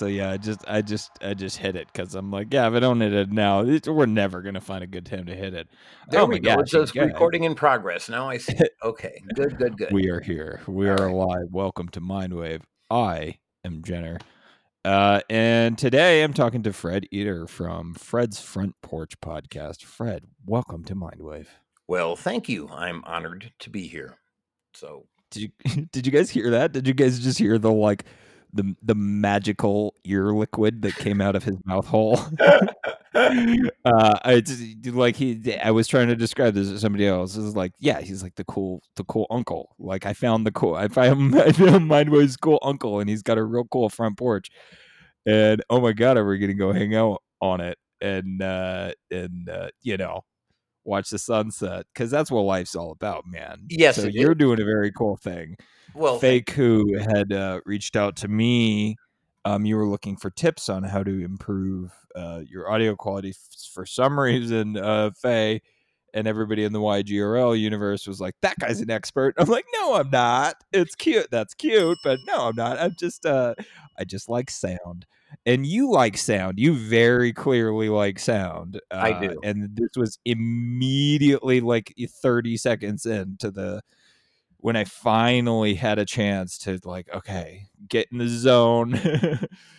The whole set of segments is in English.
so yeah, I just, I just, I just hit it because I'm like, yeah, if I don't hit it now, it, we're never gonna find a good time to hit it. There oh we my go. It gosh, says you recording in progress. Now I see. Okay. Good, good, good. we are here. We All are right. alive. Welcome to Mindwave. I am Jenner, uh, and today I'm talking to Fred Eater from Fred's Front Porch Podcast. Fred, welcome to Mindwave. Well, thank you. I'm honored to be here. So, Did you did you guys hear that? Did you guys just hear the like the the magical ear liquid that came out of his mouth hole? uh I just, like he I was trying to describe this to somebody else. It was like, yeah, he's like the cool the cool uncle. Like I found the cool I found I found Mindwave's cool uncle and he's got a real cool front porch. And oh my god, are we gonna go hang out on it and uh and uh you know watch the sunset because that's what life's all about, man. Yes, So you're is. doing a very cool thing. well, Faye who had uh, reached out to me. Um, you were looking for tips on how to improve uh, your audio quality. F- For some reason, uh, Faye and everybody in the YGRL universe was like, "That guy's an expert." I'm like, "No, I'm not. It's cute. That's cute, but no, I'm not. I'm just, uh, I just like sound." And you like sound. You very clearly like sound. Uh, I do. And this was immediately like 30 seconds into the when I finally had a chance to like, okay, get in the zone,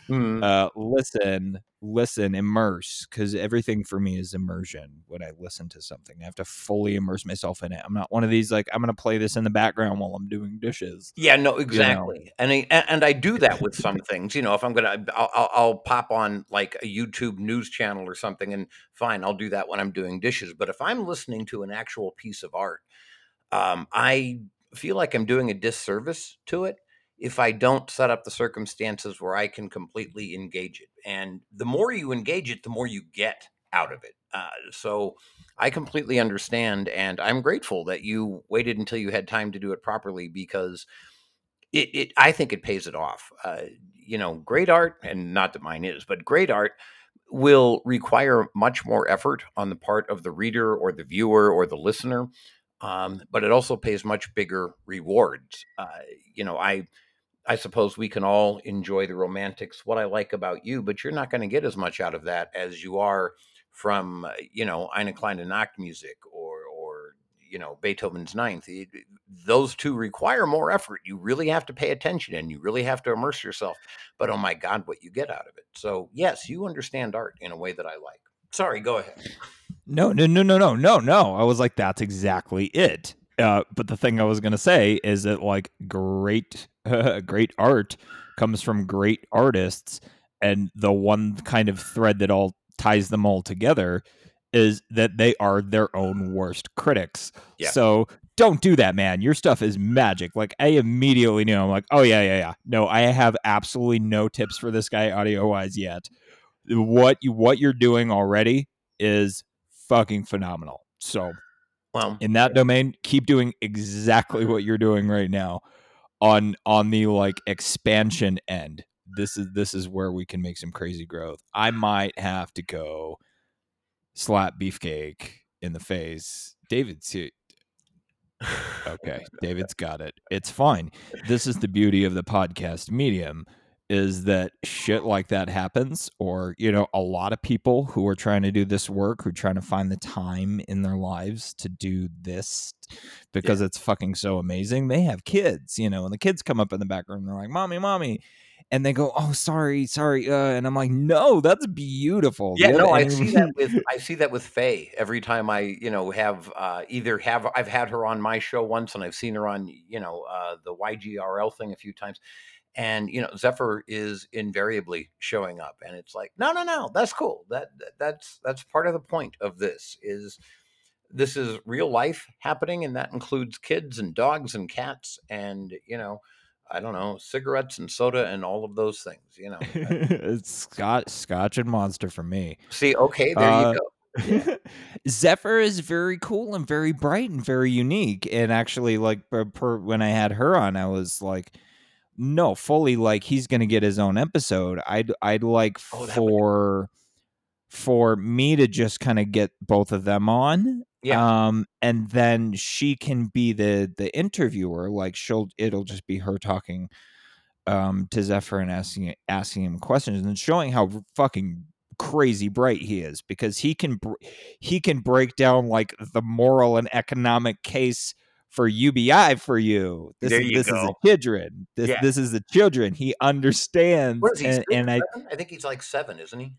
Hmm. uh, listen, listen, immerse, because everything for me is immersion when I listen to something. I have to fully immerse myself in it. I'm not one of these like I'm gonna play this in the background while I'm doing dishes. Yeah, no, exactly. And I, and I do that with some things. You know, if I'm gonna, I'll, I'll, I'll pop on like a YouTube news channel or something, and fine, I'll do that when I'm doing dishes. But if I'm listening to an actual piece of art, um, I feel like I'm doing a disservice to it if I don't set up the circumstances where I can completely engage it. And the more you engage it, the more you get out of it. Uh, so I completely understand, and I'm grateful that you waited until you had time to do it properly because it, it I think it pays it off. Uh, you know, great art, and not that mine is, but great art will require much more effort on the part of the reader or the viewer or the listener. Um, but it also pays much bigger rewards. Uh, you know, I I suppose we can all enjoy the romantics, what I like about you, but you're not going to get as much out of that as you are from, uh, you know, Eine kleine Nachtmusik or, or, you know, Beethoven's Ninth. It- those two require more effort. You really have to pay attention and you really have to immerse yourself. But oh my God, what you get out of it. So, yes, you understand art in a way that I like. Sorry, go ahead. No, no, no, no, no, no, no. I was like, that's exactly it. Uh, but the thing I was gonna say is that like great, great art comes from great artists, and the one kind of thread that all ties them all together is that they are their own worst critics. Yeah. So don't do that, man. Your stuff is magic. Like I immediately knew. I'm like, oh yeah, yeah, yeah. No, I have absolutely no tips for this guy audio wise yet. What you what you're doing already is fucking phenomenal. So Well, in that domain, keep doing exactly what you're doing right now on on the like expansion end. This is this is where we can make some crazy growth. I might have to go slap beefcake in the face. David's here. Okay, David's got it. It's fine. This is the beauty of the podcast medium is that shit like that happens or you know a lot of people who are trying to do this work who are trying to find the time in their lives to do this because it's fucking so amazing they have kids you know and the kids come up in the background and they're like mommy mommy and they go oh sorry sorry uh, and i'm like no that's beautiful Yeah, no, I see that with I see that with Faye. Every time I you know have uh, either have I've had her on my show once and I've seen her on you know uh, the YGRL thing a few times, and you know Zephyr is invariably showing up, and it's like no no no that's cool that, that that's that's part of the point of this is this is real life happening and that includes kids and dogs and cats and you know I don't know cigarettes and soda and all of those things you know it's scotch scotch and monster for me see okay there Uh, you go. Zephyr is very cool and very bright and very unique. And actually, like per, per, when I had her on, I was like, no, fully like he's gonna get his own episode. I'd I'd like Oh, for for me to just kind of get both of them on. Yeah. Um, and then she can be the the interviewer. Like she'll it'll just be her talking um, to Zephyr and asking asking him questions and showing how fucking crazy bright he is because he can br- he can break down like the moral and economic case for UBI for you. This There is you this is a the children. This Yeah. this is the children. He understands What is he? and, and I? I think he's like seven, isn't he?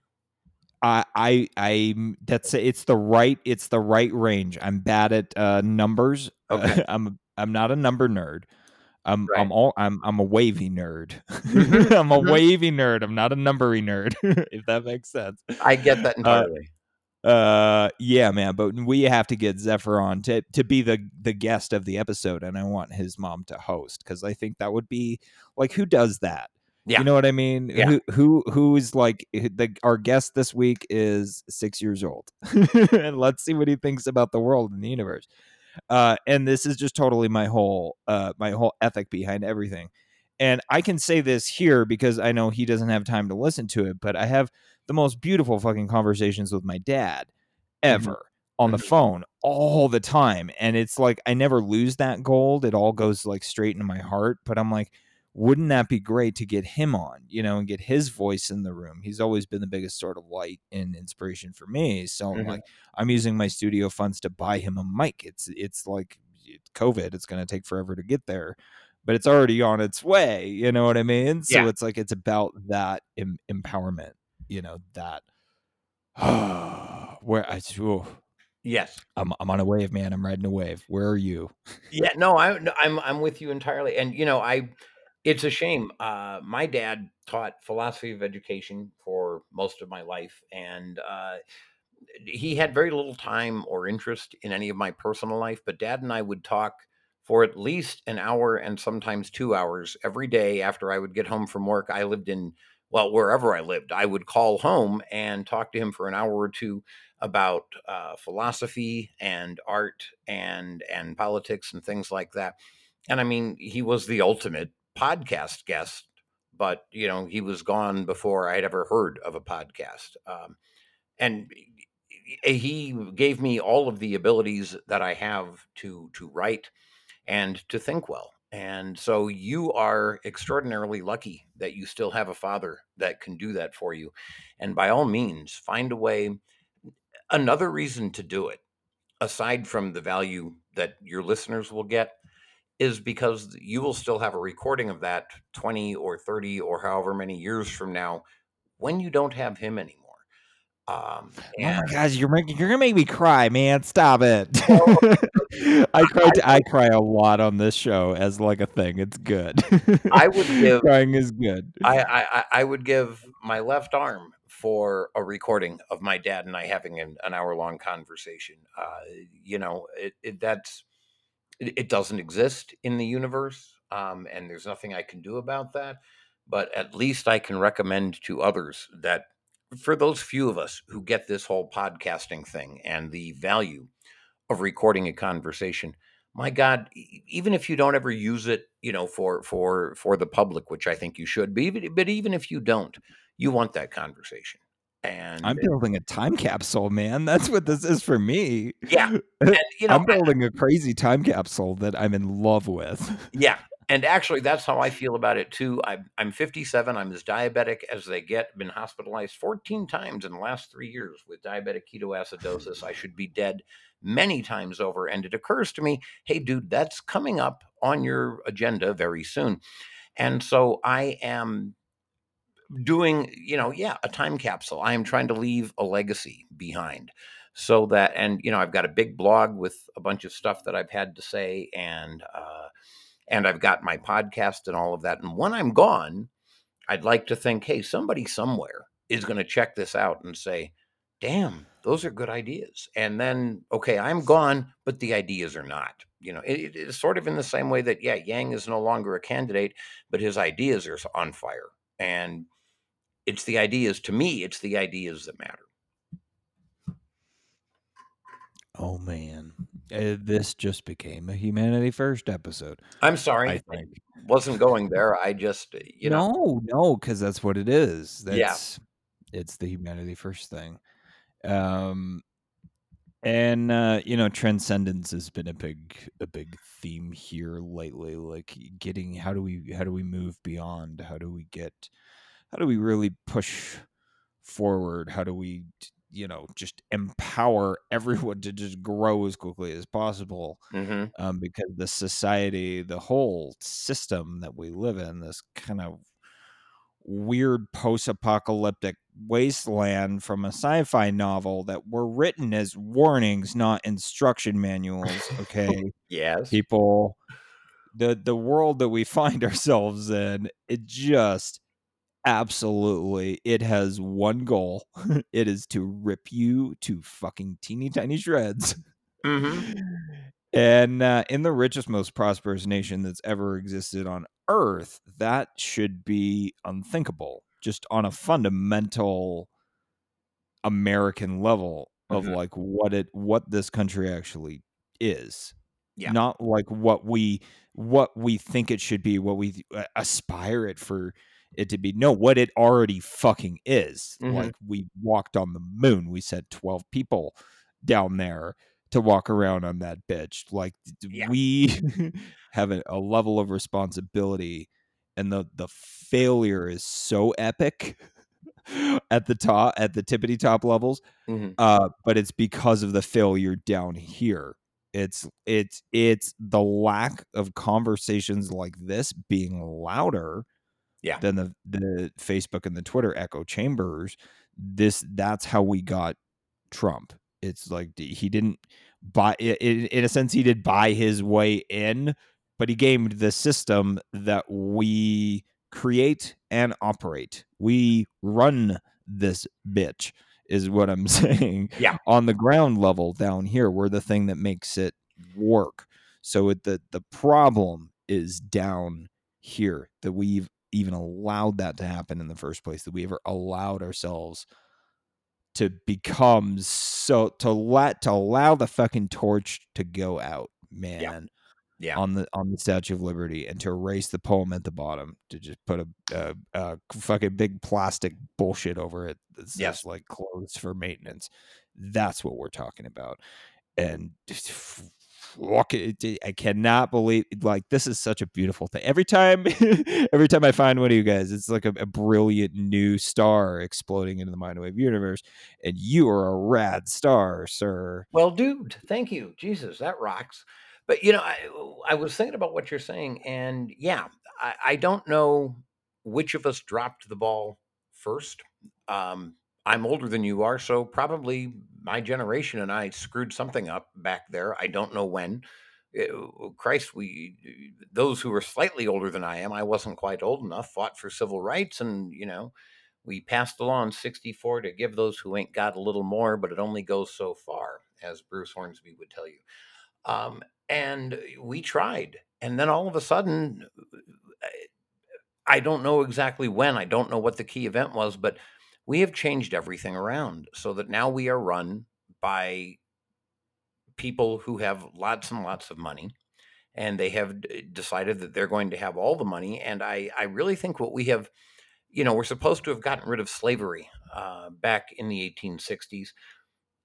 I I I that's it's the right it's the right range. I'm bad at uh numbers. Okay. I'm I'm not a number nerd. I'm Right. I'm all I'm I'm a wavy nerd. Mhm, I'm a mhm. wavy nerd. I'm not a numbery nerd. if that makes sense. I get that Uh, entirely. Uh yeah, man, but we have to get Zephyr on to to be the the guest of the episode and I want his mom to host cuz I think that would be like who does that? Yeah. You know what I mean? Yeah. Who who who is like the our guest this week is 6 years old. and let's see what he thinks about the world and the universe. Uh and this is just totally my whole uh my whole ethic behind everything. And I can say this here because I know he doesn't have time to listen to it, but I have the most beautiful fucking conversations with my dad ever on the Mhm. phone all the time. And it's like I never lose that gold. It all goes like straight into my heart. But I'm like, wouldn't that be great to get him on, you know, and get his voice in the room? He's always been the biggest sort of light and inspiration for me. So Mhm. like I'm using my studio funds to buy him a mic. It's it's like COVID. It's gonna take forever to get there. But it's already on its way, you know what I mean? So Yeah. it's like it's about that em- empowerment, you know, that where I ooh, Yes. I'm I'm on a wave, man. I'm riding a wave. Where are you? Yeah, no, I no, I'm I'm with you entirely. And you know, I it's a shame. Uh my dad taught philosophy of education for most of my life and uh he had very little time or interest in any of my personal life, but dad and I would talk for at least an hour and sometimes 2 hours every day after I would get home from work. I lived in well, wherever I lived, I would call home and talk to him for an hour or two about uh, philosophy and art and and politics and things like that. And I mean, he was the ultimate podcast guest, but you know, he was gone before I'd ever heard of a podcast. Um, and he gave me all of the abilities that I have to to write and to think well. And so you are extraordinarily lucky that you still have a father that can do that for you. And by all means, find a way. Another reason to do it, aside from the value that your listeners will get, is because you will still have a recording of that 20 or 30 or however many years from now when you don't have him anymore. Um, Oh my gosh, you're making you're gonna make me cry, man. Stop it. I cry I cry a lot on this show as like a thing. It's good. I would give crying is good. I, I I- I would give my left arm for a recording of my dad and I having an, an hour long conversation. Uh, you know, it, it that's it, it doesn't exist in the universe, um, and there's nothing I can do about that. But at least I can recommend to others that for those few of us who get this whole podcasting thing and the value of recording a conversation my god even if you don't ever use it you know for for for the public which i think you should be but, but even if you don't you want that conversation and I'm building a time capsule, man. That's what this is for me. Yeah. and you know I'm building a crazy time capsule that I'm in love with. Yeah. And actually, that's how I feel about it too. I'm, I'm 57. I'm as diabetic as they get. Been hospitalized 14 times in the last three years with diabetic ketoacidosis. I should be dead many times over. And it occurs to me, hey, dude, that's coming up on your agenda very soon. And so I am doing, you know, yeah, a time capsule. I am trying to leave a legacy behind so that, and, you know, I've got a big blog with a bunch of stuff that I've had to say and, uh, and I've got my podcast and all of that. And when I'm gone, I'd like to think, hey, somebody somewhere is going to check this out and say, damn, those are good ideas. And then, okay, I'm gone, but the ideas are not. You know, it, it is sort of in the same way that, yeah, Yang is no longer a candidate, but his ideas are on fire. And it's the ideas, to me, it's the ideas that matter. Oh man, Uh, this just became a humanity first episode. I'm sorry, I I think. wasn't going there. I just, you know, no, no, because that's what it is. Yeah. That's it's the humanity first thing. Um, and uh, you know transcendence has been a big a big theme here lately like getting how do we how do we move beyond how do we get how do we really push forward how do we you know just empower everyone to just grow as quickly as possible hmm um, because the society the whole system that we live in this kind of weird post-apocalyptic wasteland from a sci-fi novel that were written as warnings not instruction manuals okay Yes. people the the world that we find ourselves in it just absolutely it has one goal it is to rip you to fucking teeny tiny shreds hmm and uh, in the richest most prosperous nation that's ever existed on earth that should be unthinkable just on a fundamental american level of Mhm. like what it what this country actually is Yeah. not like what we what we think it should be what we aspire it for it to be no what it already fucking is Mhm. like we walked on the moon we sent 12 people down there to walk around on that bitch like Yeah. we have a, a level of responsibility and the the failure is so epic at the top at the tippity top levels Mhm. uh but it's because of the failure down here it's it's it's the lack of conversations like this being louder Yeah. than the the facebook and the twitter echo chambers this that's how we got trump it's like he didn't buy in a sense he did buy his way in but he gamed the system that we create and operate we run this bitch is what i'm saying Yeah. on the ground level down here we're the thing that makes it work so it, the the problem is down here that we've even allowed that to happen in the first place that we ever allowed ourselves to become so to let to allow the fucking torch to go out man Yeah. on the on the statue of liberty and to erase the poem at the bottom to just put a, a, a fucking big plastic bullshit over it that's Yes. just like closed for maintenance that's what we're talking about and I cannot believe like this is such a beautiful thing. Every time, every time I find one of you guys, it's like a, a brilliant new star exploding into the mind wave universe, and you are a rad star, sir. Well, dude, thank you. Jesus, that rocks. But you know, I I was thinking about what you're saying, and yeah, I, I don't know which of us dropped the ball first. Um, I'm older than you are, so probably my generation and I screwed something up back there. I don't know when. Eh, Christ, we those who were slightly older than I am, I wasn't quite old enough, fought for civil rights, and you know, we passed the law in 64 to give those who ain't got a little more, but it only goes so far, as Bruce Hornsby would tell you. Um, and we tried. And then all of a sudden, I don't know exactly when, I don't know what the key event was, but we have changed everything around so that now we are run by people who have lots and lots of money and they have decided that they're going to have all the money and i i really think what we have you know we're supposed to have gotten rid of slavery uh, back in the 1860s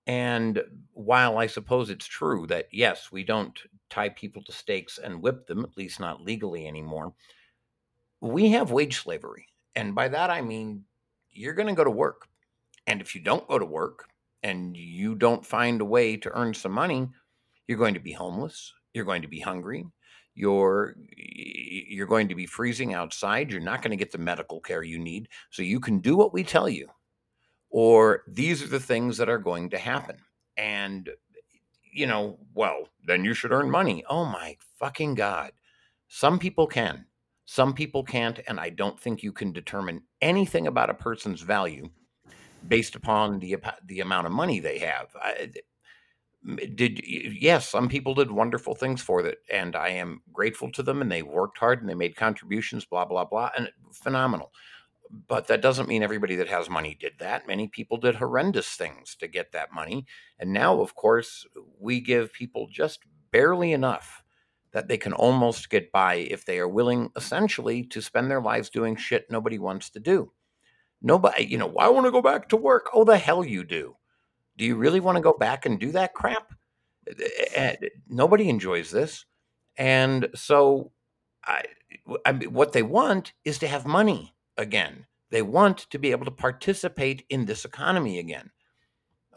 and while i suppose it's true that yes we don't tie people to stakes and whip them at least not legally anymore we have wage slavery and by that i mean you're going to go to work. And if you don't go to work and you don't find a way to earn some money you're going to be homeless you're going to be hungry you're you're going to be freezing outside you're not going to get the medical care you need so you can do what we tell you. Or these are the things that are going to happen. And you know well then you should earn money. Oh my fucking god. Some people can some people can't and i don't think you can determine anything about a person's value based upon the the amount of money they have. I, did yes some people did wonderful things for it and i am grateful to them and they worked hard and they made contributions blah blah blah and phenomenal. But that doesn't mean everybody that has money did that. Many people did horrendous things to get that money and now of course we give people just barely enough that they can almost get by if they are willing essentially to spend their lives doing shit nobody wants to do nobody eh, you know i want to go back to work oh the hell you do Do you really want to go back and do that crap? And nobody enjoys this. And so I, I mean, what they want is to have money again. They want to be able to participate in this economy again.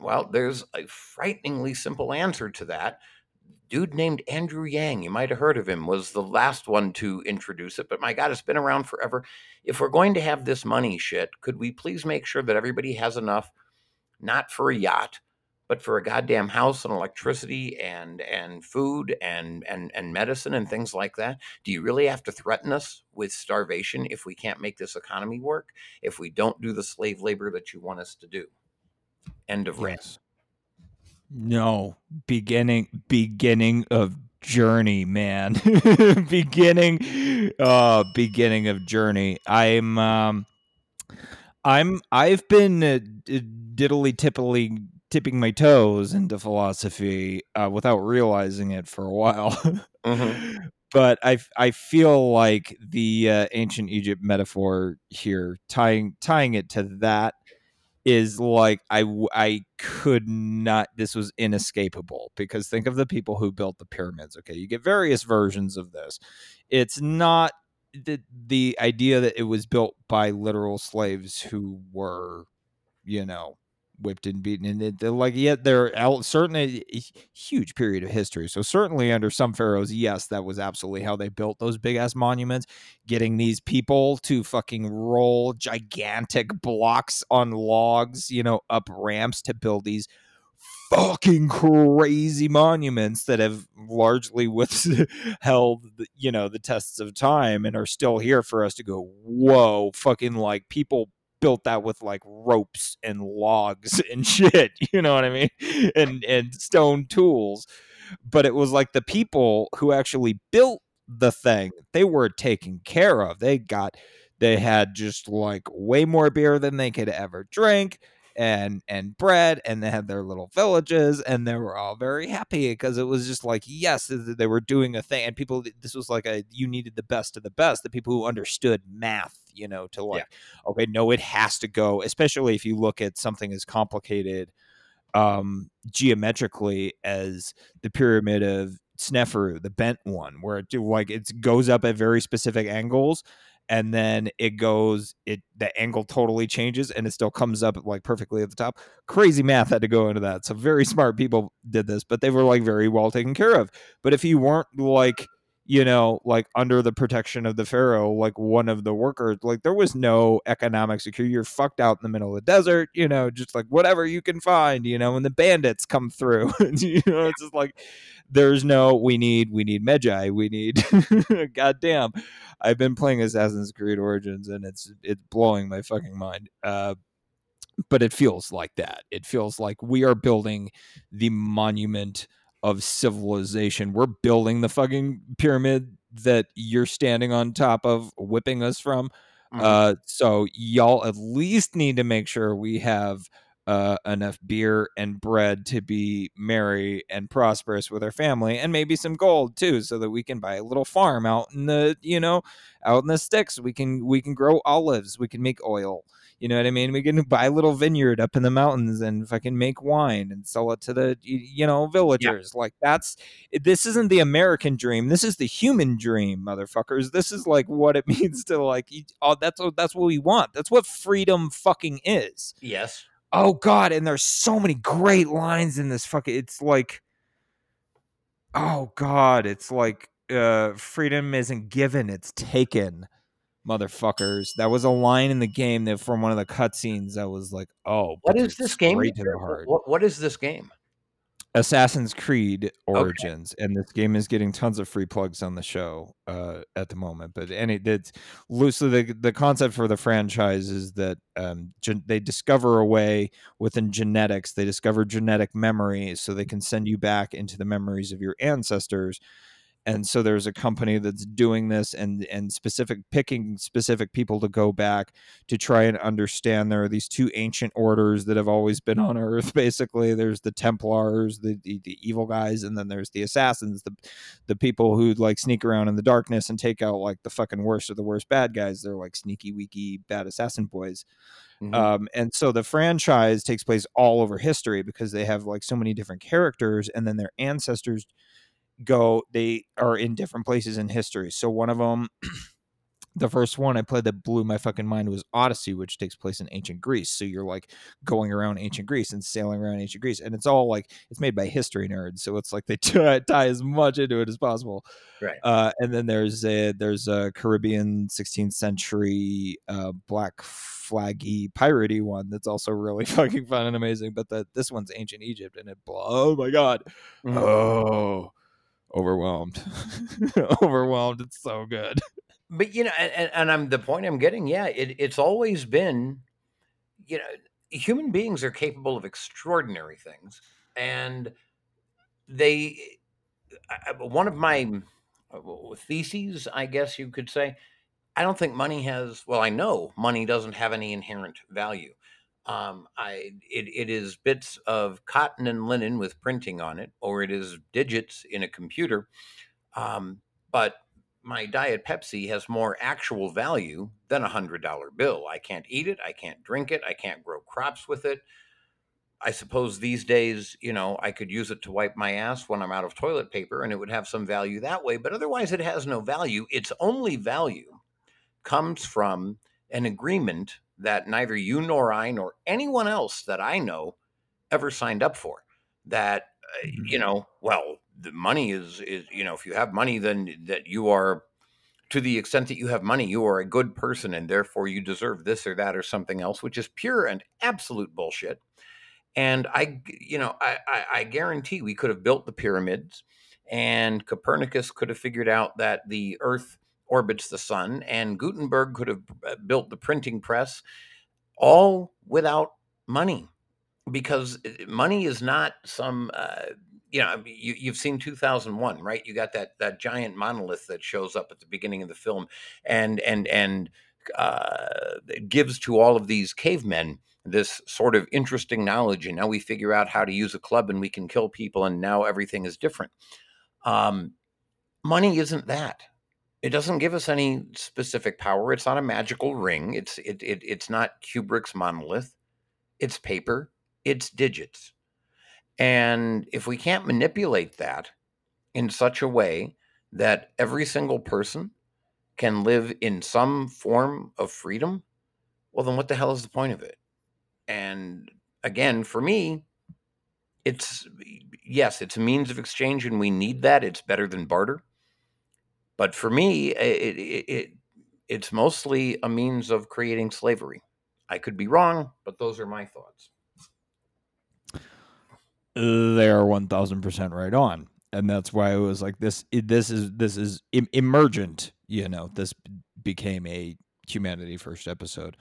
Well, there's a frighteningly simple answer to that. Dude named Andrew Yang, you might have heard of him, was the last one to introduce it, but my God, it's been around forever. If we're going to have this money shit, could we please make sure that everybody has enough, not for a yacht, but for a goddamn house and electricity and and food and and and medicine and things like that do you really have to threaten us with starvation if we can't make this economy work if we don't do the slave labor that you want us to do end of rant Yes. No, beginning beginning of journey, man. beginning uh beginning of journey. I'm um I'm I've been uh, diddly tippily tipping my toes into philosophy uh, without realizing it for a while. Mhm. But I feel like the uh, ancient Egypt metaphor here tying tying it to that is like I I could not this was inescapable because think of the people who built the pyramids okay? You get various versions of this. It's not the the idea that it was built by literal slaves who were you know whipped and beaten and like yet they're out certainly a huge period of history. So certainly under some pharaohs yes that was absolutely how they built those big ass monuments getting these people to fucking roll gigantic blocks on logs you know up ramps to build these fucking crazy monuments that have largely withheld you know the tests of time and are still here for us to go whoa fucking like people built that with like ropes and logs and shit you know what i mean? And and stone tools. But it was like the people who actually built the thing they were taken care of. They got they had just like way more beer than they could ever drink and and bread and they had their little villages and they were all very happy because it was just like yes they were doing a thing and people this was like a you needed the best of the best the people who understood math you know to like okay no it has to go especially if you look at something as complicated um geometrically as the pyramid of Sneferu, the bent one, where it like it goes up at very specific angles, and then it goes it the angle totally changes, and it still comes up like perfectly at the top. Crazy math had to go into that. So very smart people did this, but they were like very well taken care of. But if you weren't like you know, like under the protection of the pharaoh, like one of the workers, like there was no economic security. You're fucked out in the middle of the desert, you know, just like whatever you can find, you know, and the bandits come through. you know, it's just like there's no we need we need Medjay, we need goddamn. I've been playing Assassin's Creed Origins and it's it's blowing my fucking mind. Uh but it feels like that. It feels like we are building the monument of civilization. We're building the fucking pyramid that you're standing on top of, whipping us from. Mhm. Uh, so y'all at least need to make sure we have uh, enough beer and bread to be merry and prosperous with our family, and maybe some gold too, so that we can buy a little farm out in the you know out in the sticks. We can we can grow olives. We can make oil. You know what I mean? We can buy a little vineyard up in the mountains and fucking make wine and sell it to the you know villagers. Like that's this isn't the American dream. This is the human dream, motherfuckers. This is like what it means to like. Oh, that's that's what we want. That's what freedom fucking is. yes Oh God, and there's so many great lines in this fucking. It's like, oh God, it's like uh freedom isn't given, it's taken motherfuckers. That was a line in the game that from one of the cutscenes that was like, oh, what is it this game to the heart. what, what is this game Assassin's Creed Origins, and this game is getting tons of free plugs on the show uh, at the moment. But any it's loosely the the concept for the franchise is that um, gen- they discover a way within genetics. They discover genetic memory, so they can send you back into the memories of your ancestors and so there's a company that's doing this and and specific picking specific people to go back to try and understand. There are these two ancient orders that have always been on earth basically. There's the templars the, the, the evil guys and then there's the assassins the the people who like sneak around in the darkness and take out like the fucking worst of the worst bad guys. They're like sneaky weaky bad assassin boys. Mhm. um, and so the franchise takes place all over history because they have like so many different characters and then their ancestors go they are in different places in history so one of them the first one i played that blew my fucking mind was odyssey which takes place in ancient greece so you're like going around ancient greece and sailing around ancient greece and it's all like it's made by history nerds so it's like they tie, tie as much into it as possible Right. uh, and then there's a there's a Caribbean 16th century uh, black flaggy piratey one that's also really fucking fun and amazing. But the, this one's ancient Egypt, and it blo- oh my god, Mhm. oh overwhelmed, overwhelmed. It's so good. but you know and, and- i'm the point i'm getting yeah it, it's always been you know human beings are capable of extraordinary things and they one of my uh, theses i guess you could say i don't think money has well i know money doesn't have any inherent value um, I it, it is bits of cotton and linen with printing on it, or it is digits in a computer. Um, but my diet Pepsi has more actual value than a hundred dollar bill. I can't eat it. I can't drink it. I can't grow crops with it. I suppose these days, you know, I could use it to wipe my ass when I'm out of toilet paper and it would have some value that way, but otherwise it has no value. Its only value comes from an agreement that neither you nor I nor anyone else that I know ever signed up for. That uh, you know, well, the money is is you know, if you have money, then that you are to the extent that you have money, you are a good person, and therefore you deserve this or that or something else, which is pure and absolute bullshit. And I, you know, I, I, I guarantee we could have built the pyramids, and Copernicus could have figured out that the Earth orbits the sun, and Gutenberg could have uh, built the printing press, all without money, because uh, money is not some. Uh, you know, you, you've seen 2001, right? You got that that giant monolith that shows up at the beginning of the film, and and and uh, gives to all of these cavemen this sort of interesting knowledge and now we figure out how to use a club and we can kill people and now everything is different um, money isn't that it doesn't give us any specific power it's not a magical ring it's it, it it's not kubrick's monolith it's paper it's digits and if we can't manipulate that in such a way that every single person can live in some form of freedom well then what the hell is the point of it and again, for me, it's yes, it's a means of exchange, and we need that. It's better than barter. But for me, it, it, it it's mostly a means of creating slavery. I could be wrong, but those are my thoughts. They are one thousand percent right on, and that's why it was like this. This is this is emergent. You know, this became a humanity first episode.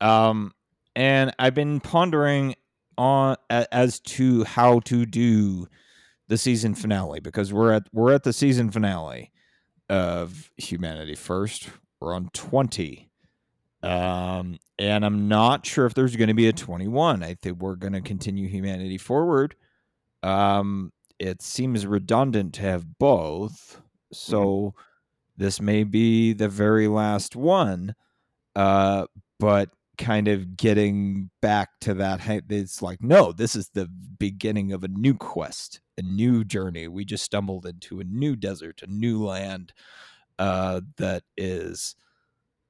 Um, and I've been pondering on as to how to do the season finale because we're at we're at the season finale of Humanity First. We're on twenty, um, and I'm not sure if there's going to be a twenty one. I think we're going to continue Humanity Forward. Um, it seems redundant to have both, so this may be the very last one. Uh, but kind of getting back to that it's like no this is the beginning of a new quest a new journey we just stumbled into a new desert a new land uh, that is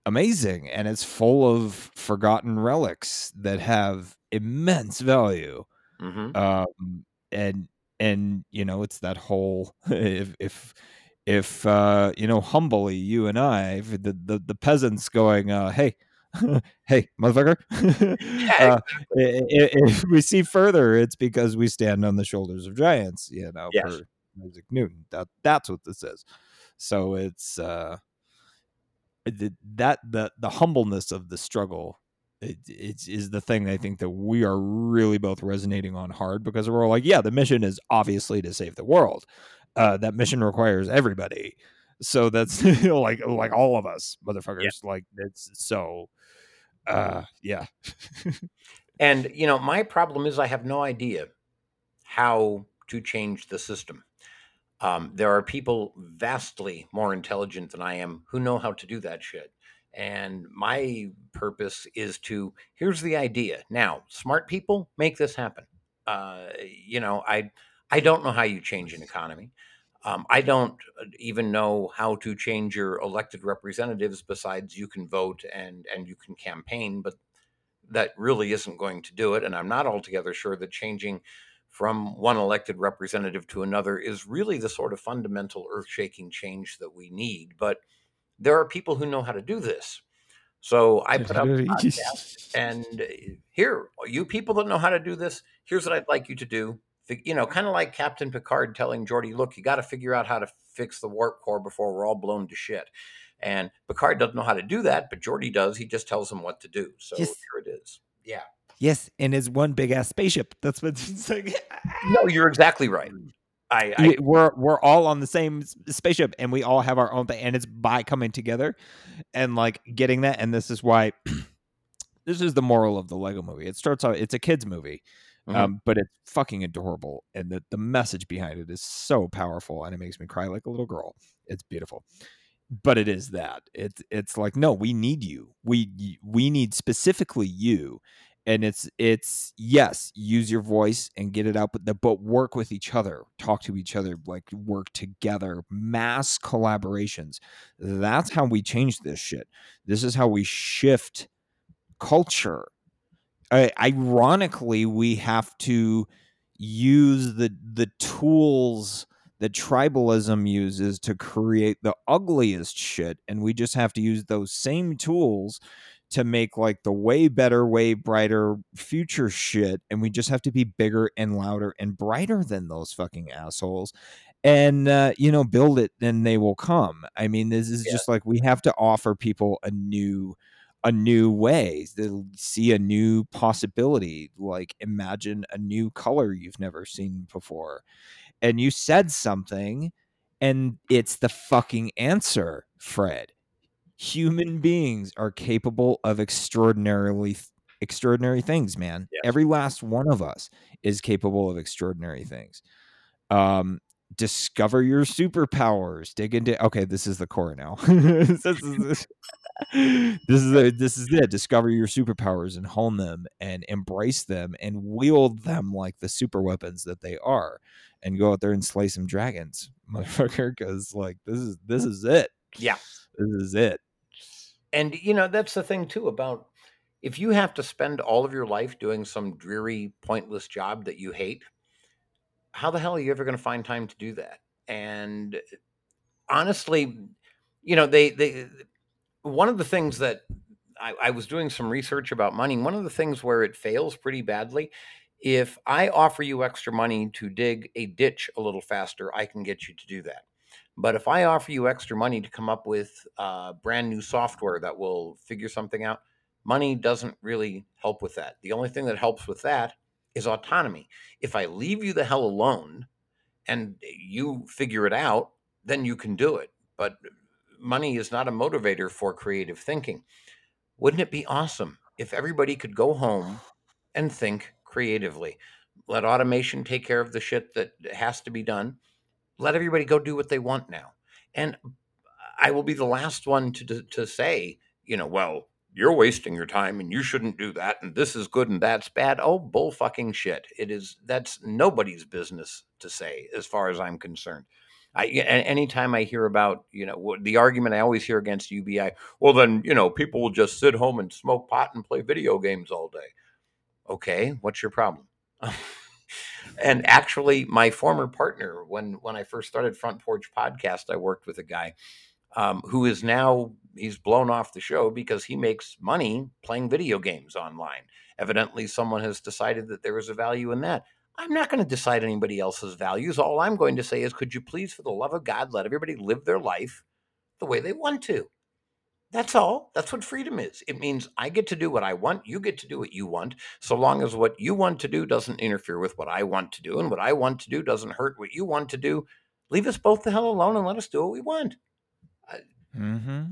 amazing and it's full of forgotten relics that have immense value Mm-hmm. um and and you know it's that whole if if if uh you know humbly you and i the the, the peasants going uh hey hey motherfucker uh, if we see further it's because we stand on the shoulders of giants you know Yes. for isaac newton that that's what this is so it's uh that the the humbleness of the struggle it, it's is the thing I think that we are really both resonating on hard because we're all like, yeah, the mission is obviously to save the world, uh, that mission requires everybody. So that's like like all of us motherfuckers. Like it's so uh yeah. And you know, my problem is I have no idea how to change the system. Um, there are people vastly more intelligent than I am who know how to do that shit. And my purpose is to here's the idea. Now, smart people make this happen. Uh, you know, I I don't know how you change an economy. Um, I don't uh, even know how to change your elected representatives. Besides, you can vote and and you can campaign, but that really isn't going to do it. And I'm not altogether sure that changing from one elected representative to another is really the sort of fundamental earth shaking change that we need. But there are people who know how to do this. So I put up a podcast and uh, here, you people that know how to do this, here's what I'd like you to do. You know, kind of like Captain Picard telling Geordi, look, you got to figure out how to fix the warp core before we're all blown to shit. And Picard doesn't know how to do that, but Geordi does. He just tells him what to do. So yes. here it is. Yeah. Yes, and his one big ass spaceship. That's what it's like. no, you're exactly right. I, I, we're we're all on the same spaceship and we all have our own thing and it's by coming together and like getting that and this is why this is the moral of the lego movie it starts out it's a kids movie mm-hmm. um, but it's fucking adorable and the, the message behind it is so powerful and it makes me cry like a little girl. It's beautiful. But it is that. It's it's like no we need you. We we need specifically you. And it's it's yes use your voice and get it out but the, but work with each other. Talk to each other like work together. Mass collaborations. That's how we change this shit. This is how we shift culture ironically we have to use the the tools that tribalism uses to create the ugliest shit and we just have to use those same tools to make like the way better, way brighter future shit. And we just have to be bigger and louder and brighter than those fucking assholes. And, uh, you know, build it, then they will come. I mean, this is yeah. just like we have to offer people a new, a new way to see a new possibility. Like, imagine a new color you've never seen before. And you said something, and it's the fucking answer, Fred human beings are capable of extraordinarily extraordinary things man yes. every last one of us is capable of extraordinary things um discover your superpowers dig into okay this is the core now. This is this is a, this is it. Discover your superpowers and hone them and embrace them and wield them like the super weapons that they are and go out there and slay some dragons motherfucker because like this is this is it. Yeah. This is it. And you know, that's the thing too about if you have to spend all of your life doing some dreary, pointless job that you hate, how the hell are you ever going to find time to do that? And eh, honestly, you know, they they one of the things that I, I was doing some research about money. One of the things where it fails pretty badly if I offer you extra money to dig a ditch a little faster, I can get you to do that. But if I offer you extra money to come up with brand new software that will figure something out, money doesn't really help with that. The only thing that helps with that is autonomy. If I leave you the hell alone and you figure it out, then you can do it. But money is not a motivator for creative thinking. Wouldn't it be awesome if everybody could go home and think creatively? Let automation take care of the shit that has to be done let everybody go do what they want now. And I will be the last one to, to, to say, you know, well, you're wasting your time and you shouldn't do that and this is good and that's bad. Oh bull fucking shit. It is that's nobody's business to say as far as i'm concerned. I anytime i hear about you know the argument i always hear against ubi well then you know people will just sit home and smoke pot and play video games all day. Okay what's your problem? And actually, my former partner, when when I first started Front Porch Podcast, I worked with a guy um, who is now he's blown off the show because he makes money playing video games online. Evidently, someone has decided that there is a value in that. I'm not going to decide anybody else's values. All I'm going to say is, could you please, for the love of God, let everybody live their life the way they want to? That's all. That's what freedom is. It means I get to do what I want. You get to do what you want, so long as what you want to do doesn't interfere with what I want to do, and what I want to do doesn't hurt what you want to do. leave us both the hell alone and let us do what we want. Mm-hmm.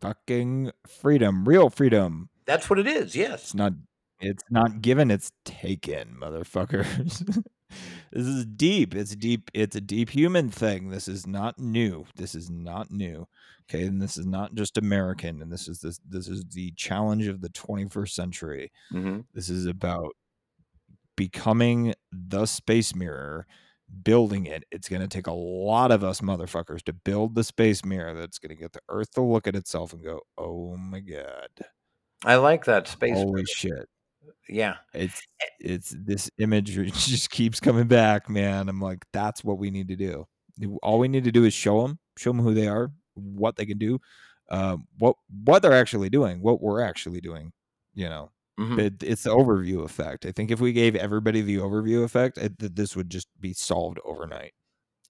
Fucking freedom, real freedom. That's what it is. Yes. It's not. It's not given. It's taken, motherfuckers. this is deep. It's deep. It's a deep human thing. This is not new. This is not new. Okay, and this is not just American. And this is this. This is the challenge of the 21st century. hmm This is about becoming the space mirror, building it. It's going to take a lot of us motherfuckers to build the space mirror that's going to get the Earth to look at itself and go, "Oh my god, I like that space. holy shit!" Yeah. It's it's this imagery just keeps coming back, man. I'm like, that's what we need to do. All we need to do is show them, show them who they are, what they can do, um, what what they're actually doing, what we're actually doing. You know, Mhm. but it's the overview effect. I think if we gave everybody the overview effect, it, this would just be solved overnight.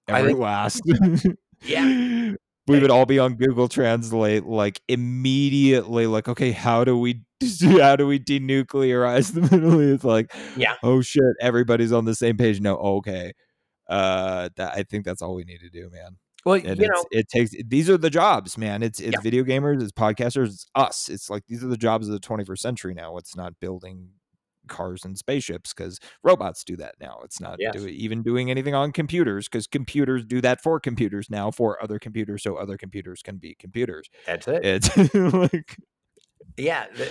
Every think- last, Yeah. we would all be on Google Translate like immediately. Like, okay, how do we how do we denuclearize the Middle East? Like, Yeah. oh shit, everybody's on the same page. No, okay. Uh, that I think that's all we need to do, man. Well, And you know, it takes these are the jobs, man. It's it's Yeah. video gamers, it's podcasters, it's us. It's like these are the jobs of the 21st century now. It's not building cars and spaceships because robots do that now. It's not Yes. do, even doing anything on computers because computers do that for computers now for other computers, so other computers can be computers. that's it. It's like Yeah, the,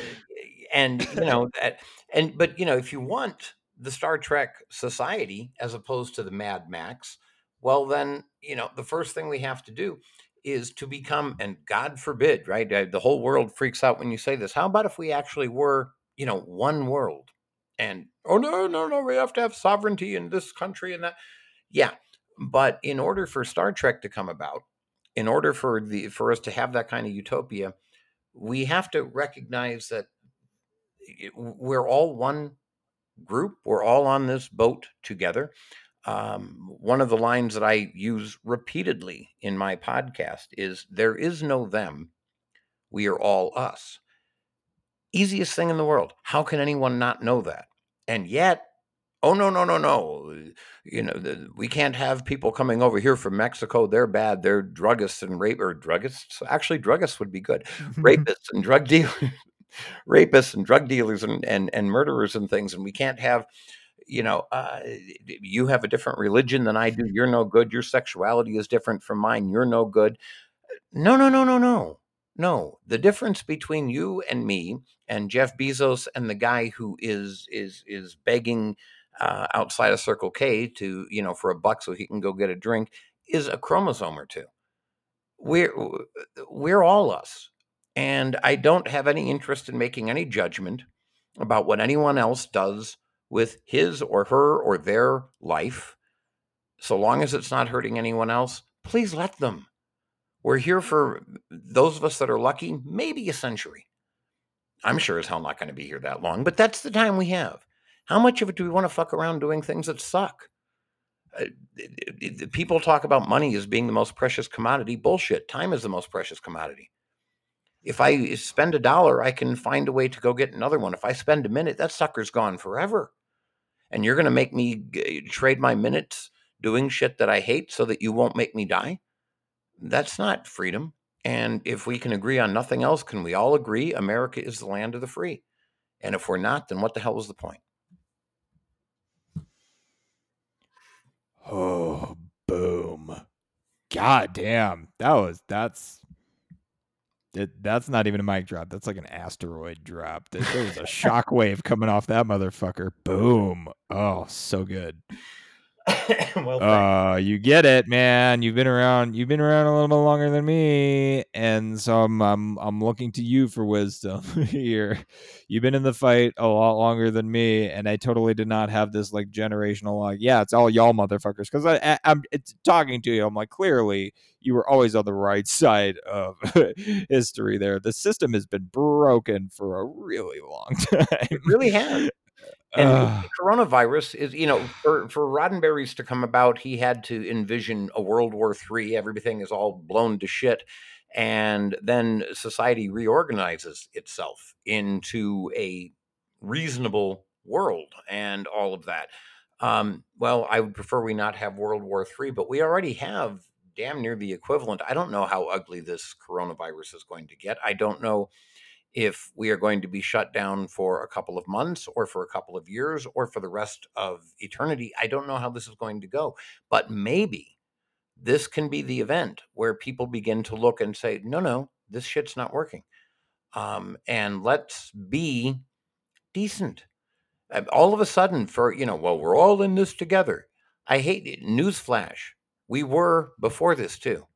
and you know that, and but you know, if you want the Star Trek society as opposed to the Mad Max, well, then you know the first thing we have to do is to become, and God forbid, right? uh, The whole world freaks out when you say this. How about if we actually were, you know, one world? And oh no, no, no, we have to have sovereignty in this country and that. Yeah, but in order for Star Trek to come about, in order for the for us to have that kind of utopia, we have to recognize that we're all one group. We're all on this boat together. Um, one of the lines that I use repeatedly in my podcast is There is no them. We are all us. Easiest thing in the world. How can anyone not know that? And yet, oh, no, no, no, no. You know, the, we can't have people coming over here from Mexico. They're bad. They're druggists and rape or druggists. Actually, druggists would be good rapists and drug dealers, rapists and drug dealers and, and and murderers and things, and we can't have, you know, uh, you have a different religion than I do. You're no good. Your sexuality is different from mine. You're no good. No, no, no, no, no, no. The difference between you and me and Jeff Bezos and the guy who is is is begging uh, outside of Circle K to you know for a buck so he can go get a drink is a chromosome or two we're we're all us and i don't have any interest in making any judgment about what anyone else does with his or her or their life so long as it's not hurting anyone else please let them we're here for those of us that are lucky maybe a century i'm sure as hell not going to be here that long but that's the time we have how much of it do we want to fuck around doing things that suck uh, people talk about money as being the most precious commodity. Bullshit. Time is the most precious commodity. If I spend a dollar, I can find a way to go get another one. If I spend a minute, that sucker's gone forever. And you're going to make me g- trade my minutes doing shit that I hate so that you won't make me die? That's not freedom. And if we can agree on nothing else, can we all agree America is the land of the free? And if we're not, then what the hell is the point? Oh, boom. God damn. That was that's it, that's not even a mic drop. That's like an asteroid drop. There, there was a shock wave coming off that motherfucker. Boom. Oh, so good. well, Uh, you get it, man. You've been around. You've been around a little bit longer than me, and so I'm I'm, I'm looking to you for wisdom here. You've been in the fight a lot longer than me, and I totally did not have this like generational like, yeah, it's all y'all motherfuckers. Because I, I I'm it's talking to you. I'm like, clearly you were always on the right side of history. There, the system has been broken for a really long time. it really has. And the coronavirus is, you know, for, for Roddenberry's to come about, he had to envision a World War III. Everything is all blown to shit. And then society reorganizes itself into a reasonable world and all of that. Um, well, I would prefer we not have World War III, but we already have damn near the equivalent. I don't know how ugly this coronavirus is going to get. I don't know if we are going to be shut down for a couple of months or for a couple of years or for the rest of eternity. I don't know how this is going to go, but maybe this can be the event where people begin to look and say, no, no, this shit's not working. Um, and let's be decent. All of a sudden, for, you know, well, we're all in this together. I hate it. Newsflash. We were before this too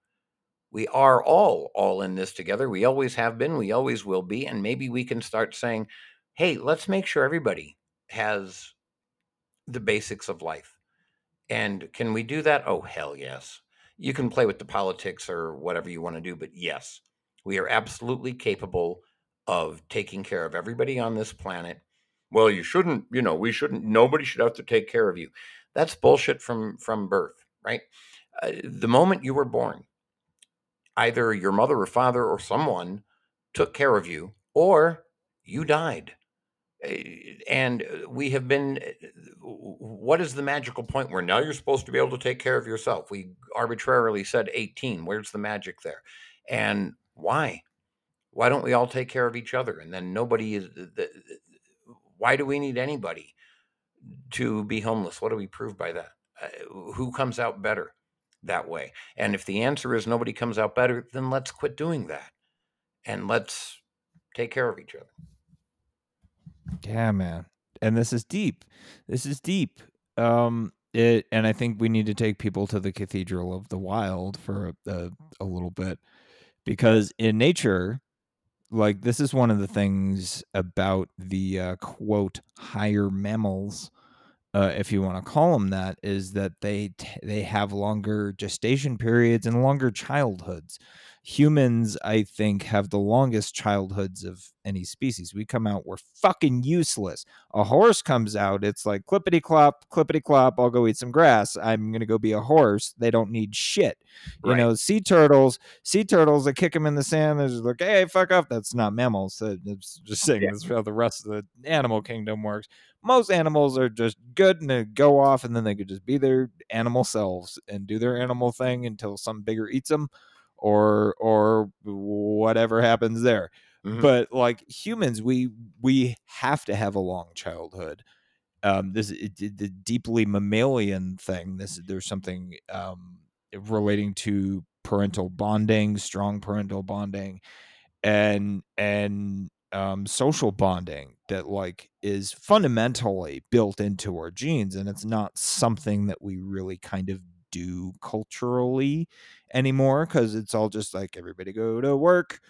we are all all in this together. We always have been we always will be and maybe we can start saying hey let's make sure everybody has the basics of life. And can we do that? Oh hell yes. You can play with the politics or whatever you want to do but yes we are absolutely capable of taking care of everybody on this planet. Well you shouldn't you know we shouldn't nobody should have to take care of you. That's bullshit from from birth right? Uh, the moment you were born either your mother or father or someone took care of you or you died. Eh, and uh, we have been, eh, what is the magical point where now you're supposed to be able to take care of yourself? We arbitrarily said 18. Where's the magic there? And why? Why don't we all take care of each other? And then nobody is, why do we need anybody to be homeless? What do we prove by that? Who comes out better? That way? And if the answer is nobody comes out better, then let's quit doing that and let's take care of each other. Yeah, man. And this is deep. This is deep. Um it and I think we need to take people to the cathedral of the wild for a, a, a little bit because in nature like this is one of the things about the uh, quote higher mammals uh, if you want to call them that, is that they t- they have longer gestation periods and longer childhoods. Humans, I think, have the longest childhoods of any species. We come out, we're fucking useless. A horse comes out, it's like clippity clop, clippity clop. I'll go eat some grass. I'm gonna go be a horse. They don't need shit. You right. know, sea turtles, sea turtles, they kick them in the sand. They're just like, hey, fuck off. That's not mammals. It's just saying yeah. that's how the rest of the animal kingdom works most animals are just good and they go off and then they could just be their animal selves and do their animal thing until some bigger eats them or or whatever happens there mm-hmm. but like humans we we have to have a long childhood um this the deeply mammalian thing this there's something um relating to parental bonding strong parental bonding and and um, social bonding that like is fundamentally built into our genes and it's not something that we really kind of do culturally anymore because it's all just like everybody go to work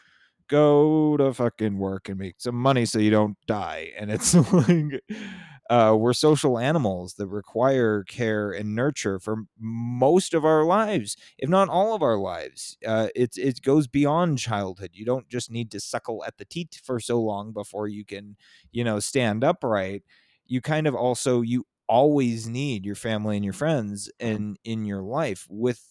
go to fucking work and make some money so you don't die and it's like uh, we're social animals that require care and nurture for most of our lives, if not all of our lives. Uh, it it goes beyond childhood. You don't just need to suckle at the teat for so long before you can, you know, stand upright. You kind of also you always need your family and your friends and in your life with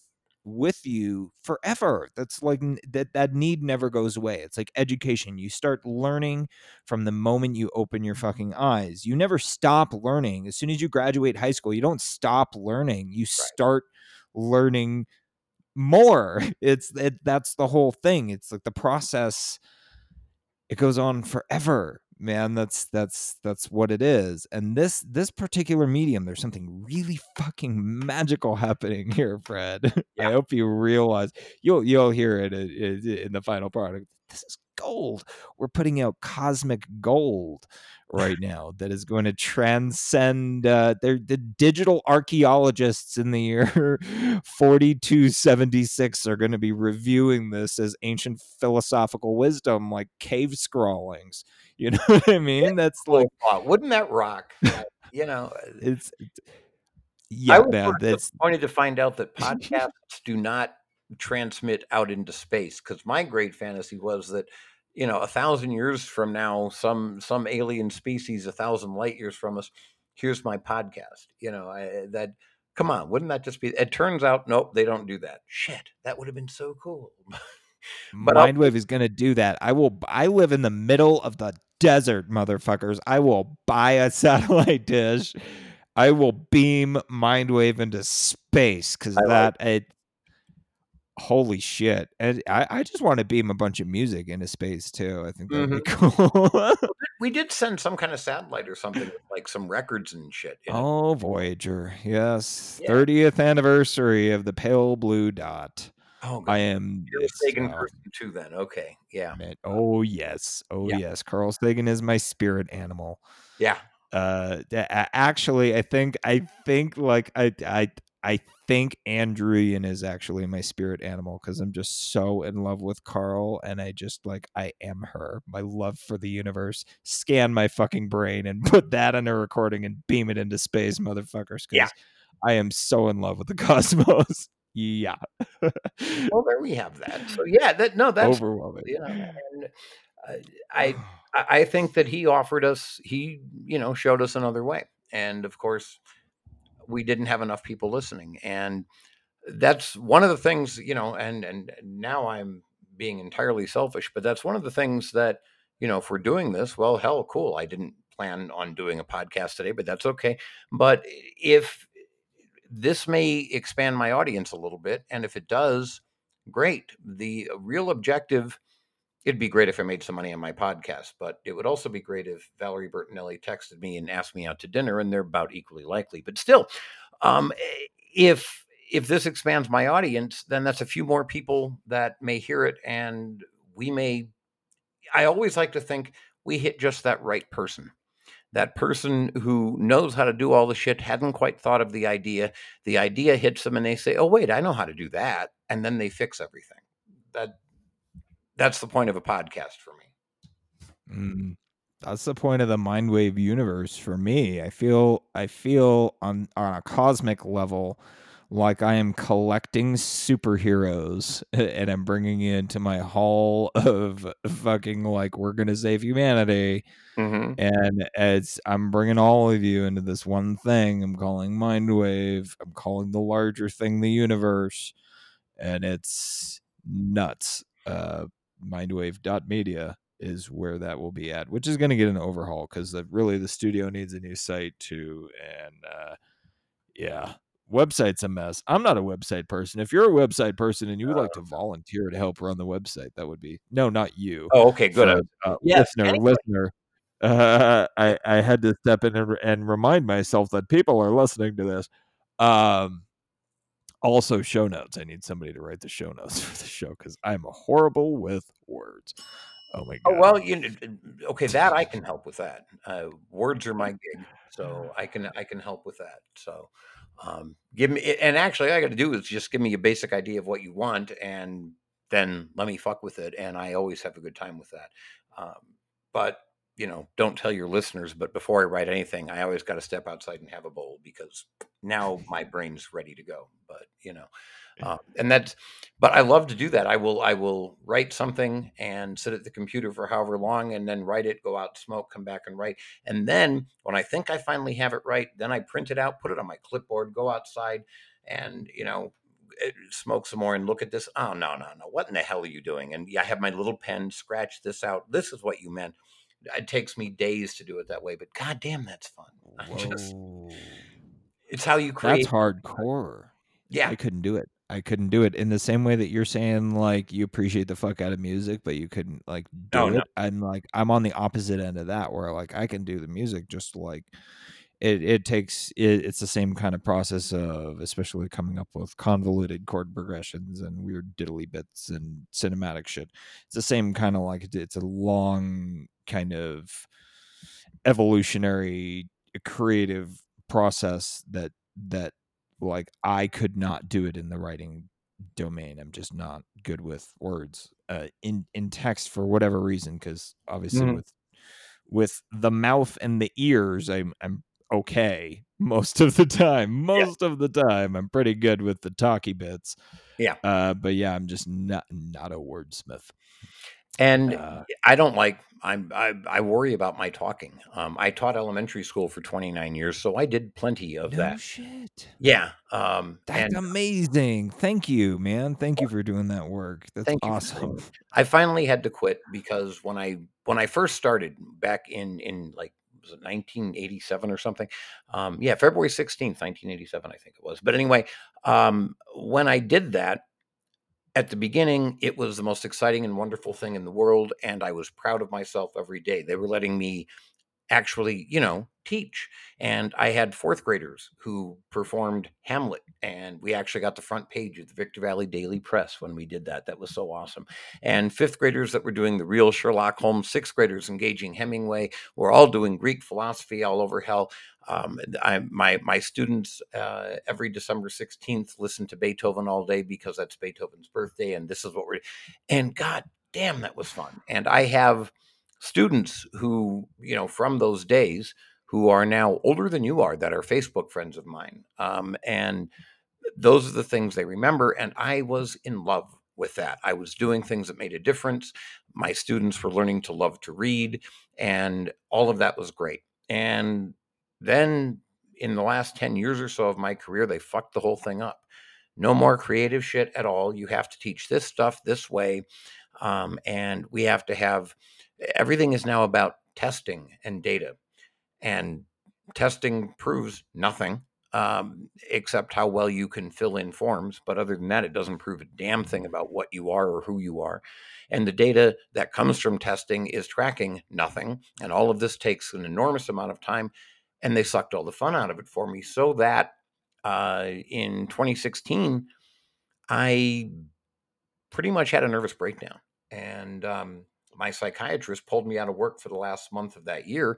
with you forever. That's like that that need never goes away. It's like education. You start learning from the moment you open your fucking eyes. You never stop learning. As soon as you graduate high school, you don't stop learning. You start learning more. It's it, that's the whole thing. It's like the process it goes on forever man that's that's that's what it is. And this this particular medium there's something really fucking magical happening here fred. Yeah. i hope you realize you'll you'll hear it in, in the final product. This is gold. We're putting out cosmic gold right now that is going to transcend uh, the digital archaeologists in the year 4276 are going to be reviewing this as ancient philosophical wisdom like cave scrawlings you know what i mean? That's like wouldn't that rock? You know uh, it's yeah I was man, disappointed to find out that podcasts do not transmit out into space because my great fantasy was that you know, a thousand years from now, some some alien species a thousand light years from us, here's my podcast. You know, I, that come on, wouldn't that just be? It turns out, nope, they don't do that. Shit, that would have been so cool. but Mindwave I'll, is going to do that. I will. I live in the middle of the desert, motherfuckers. I will buy a satellite dish. I will beam Mindwave into space because I like that it. Holy shit! And I, I just want to beam a bunch of music into space too. I think that'd be Mm-hmm. cool. We did send some kind of satellite or something, with, like some records and shit. in it. oh, Voyager! Yes, Yeah. thirtieth anniversary of the pale blue dot. Oh, I am. You're Sagan wow. person too, then. Okay. Yeah. Man, oh yes, oh Yeah. yes. Carl Sagan is my spirit animal. Yeah. Uh, actually, I think I think like I I I think Ann Druyan is actually my spirit animal because I'm just so in love with Carl, and I just like I am her. My love for the universe. Scan my fucking brain and put that in a recording and beam it into space, motherfuckers. Yeah. Because I am so in love with the cosmos. yeah, Well, there we have that. So yeah, that no, that's overwhelming. you know, and uh, I I I think that he offered us, he you know showed us another way, and of course, we didn't have enough people listening, and that's one of the things you know, and and now I'm being entirely selfish, but that's one of the things that you know, if we're doing this, well, hell, cool. I didn't plan on doing a podcast today, but that's okay. But if this may expand my audience a little bit, and if it does, great. The real objective it'd be great if I made some money on my podcast, but it would also be great if Valerie Bertinelli texted me and asked me out to dinner, and they're about equally likely. But still, um, if if this expands my audience, then that's a few more people that may hear it, and we may. I always like to think we hit just that right person. That person who knows how to do all the shit hadn't quite thought of the idea. The idea hits them, and they say, "Oh wait, I know how to do that," and then they fix everything. That that's the point of a podcast for me. Mm, that's the point of the Mindwave universe for me. I feel I feel on on a cosmic level like I am collecting superheroes and I'm bringing you into my hall of fucking like we're gonna save humanity Mm-hmm. and it's I'm bringing all of you into this one thing. I'm calling Mindwave. I'm calling the larger thing the universe, and it's nuts. Uh, Mindwave.media is where that will be at, which is going to get an overhaul because really the studio needs a new site too. And uh, yeah, website's a mess. I'm not a website person. If you're a website person and you would like to volunteer to help run the website, that would be no, not you Oh, okay, good. for, uh, Yes, listener, anyway. listener. Uh, I I had to step in and, and remind myself that people are listening to this. Um, also show notes. I need somebody to write the show notes for the show because I'm horrible with words. Oh my god. Oh well, you kn- okay? That I can help with that. Uh, words are my gig, so I can I can help with that. So, um, give me and actually, all I got to do is just give me a basic idea of what you want, and then let me fuck with it. And I always have a good time with that. Um, but you know, don't tell your listeners. But before I write anything, I always got to step outside and have a bowl because now my brain's ready to go. But you know, uh, and that's but I love to do that. I will I will write something and sit at the computer for however long and then write it, go out, smoke, come back and write. And then when I think I finally have it right, then I print it out, put it on my clipboard, go outside and you know eh, smoke some more and look at this. Oh no, no, no. What in the hell are you doing? And yeah, I have my little pen, scratch this out. This is what you meant. It takes me days to do it that way, but god damn that's fun. I just it's how you create That's hardcore. Yeah. I couldn't do it. I couldn't do it in the same way that you're saying like you appreciate the fuck out of music, but you couldn't like oh, do Oh, it. no. I'm like I'm on the opposite end of that where like I can do the music just like it it takes it, it's the same kind of process of especially coming up with convoluted chord progressions and weird diddly bits and cinematic shit. It's the same kind of like it's a long kind of evolutionary creative process that that like I could not do it in the writing domain. I'm just not good with words uh, in in text for whatever reason. Because obviously Mhm. with with the mouth and the ears, I'm I'm okay most of the time. Most of the time, I'm pretty good with the talky bits. Yeah. Uh, but yeah, I'm just not not a wordsmith. And Uh, I don't like. I'm. I, I worry about my talking. Um, I taught elementary school for 29 years, so I did plenty of no that. shit. Yeah. Um, That's and amazing. Thank you, man. Thank you for doing that work. That's awesome. I finally had to quit because when I when I first started back in in like was it 1987 or something? Um, yeah, February 16th, 1987, I think it was. But anyway, um, when I did that, at the beginning, it was the most exciting and wonderful thing in the world, and I was proud of myself every day. They were letting me actually, you know, teach. And I had fourth graders who performed Hamlet, and we actually got the front page of the Victor Valley Daily Press when we did that. That was so awesome. And fifth graders that were doing the real Sherlock Holmes, sixth graders engaging Hemingway, we're all doing Greek philosophy all over hell. Um, I, my my students uh, every December sixteenth listen to Beethoven all day because that's Beethoven's birthday, and this is what we're. And God damn, that was fun. And I have students who, you know, from those days who are now older than you are that are Facebook friends of mine. Um, and those are the things they remember. And I was in love with that. I was doing things that made a difference. My students were learning to love to read, and all of that was great. And then in the last 10 years or so of my career, they fucked the whole thing up. No more creative shit at all. You have to teach this stuff this way. Um, and we have to have everything is now about testing and data. And testing proves nothing um, except how well you can fill in forms. But other than that, it doesn't prove a damn thing about what you are or who you are. And the data that comes from testing is tracking nothing. And all of this takes an enormous amount of time. And they sucked all the fun out of it for me. So that uh, in 2016, I pretty much had a nervous breakdown. And um, my psychiatrist pulled me out of work for the last month of that year,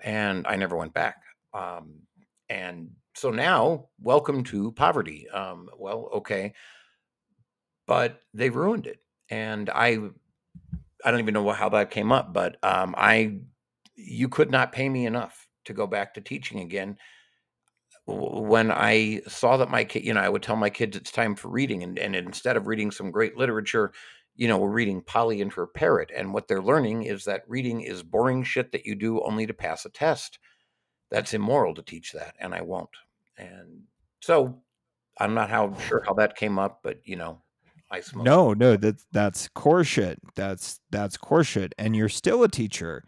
and I never went back. Um, and so now, welcome to poverty. Um, well, okay, but they ruined it, and I, I don't even know how that came up, but um, I, you could not pay me enough to go back to teaching again. When I saw that my kid, you know, I would tell my kids it's time for reading, and, and instead of reading some great literature, you know, we're reading Polly and her parrot, and what they're learning is that reading is boring shit that you do only to pass a test. That's immoral to teach that, and I won't. And so, I'm not how sure how that came up, but you know, I smoke. No, no, that's that's core shit. That's that's core shit, and you're still a teacher.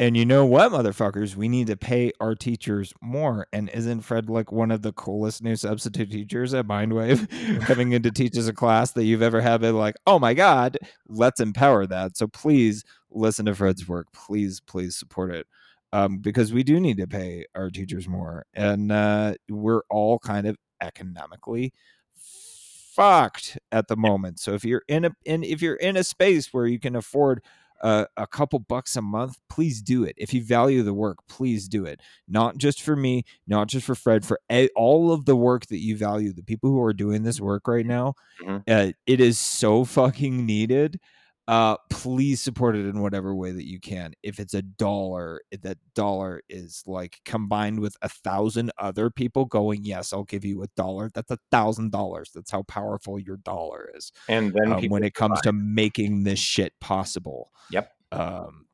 And you know what, motherfuckers? We need to pay our teachers more. And isn't Fred like one of the coolest new substitute teachers at Mindwave coming in to teach us a class that you've ever had? Been like, oh my God, let's empower that. So please listen to Fred's work. Please, please support it. Um, because we do need to pay our teachers more. And uh, we're all kind of economically fucked at the moment. So if you're in a in if you're in a space where you can afford uh, a couple bucks a month, please do it. If you value the work, please do it. Not just for me, not just for Fred, for a- all of the work that you value, the people who are doing this work right now, mm-hmm. uh, it is so fucking needed. Uh, please support it in whatever way that you can. If it's a dollar, that dollar is like combined with a thousand other people going, yes, I'll give you a dollar. That's a thousand dollars. That's how powerful your dollar is. And then um, when it comes to making this shit possible, yep, um,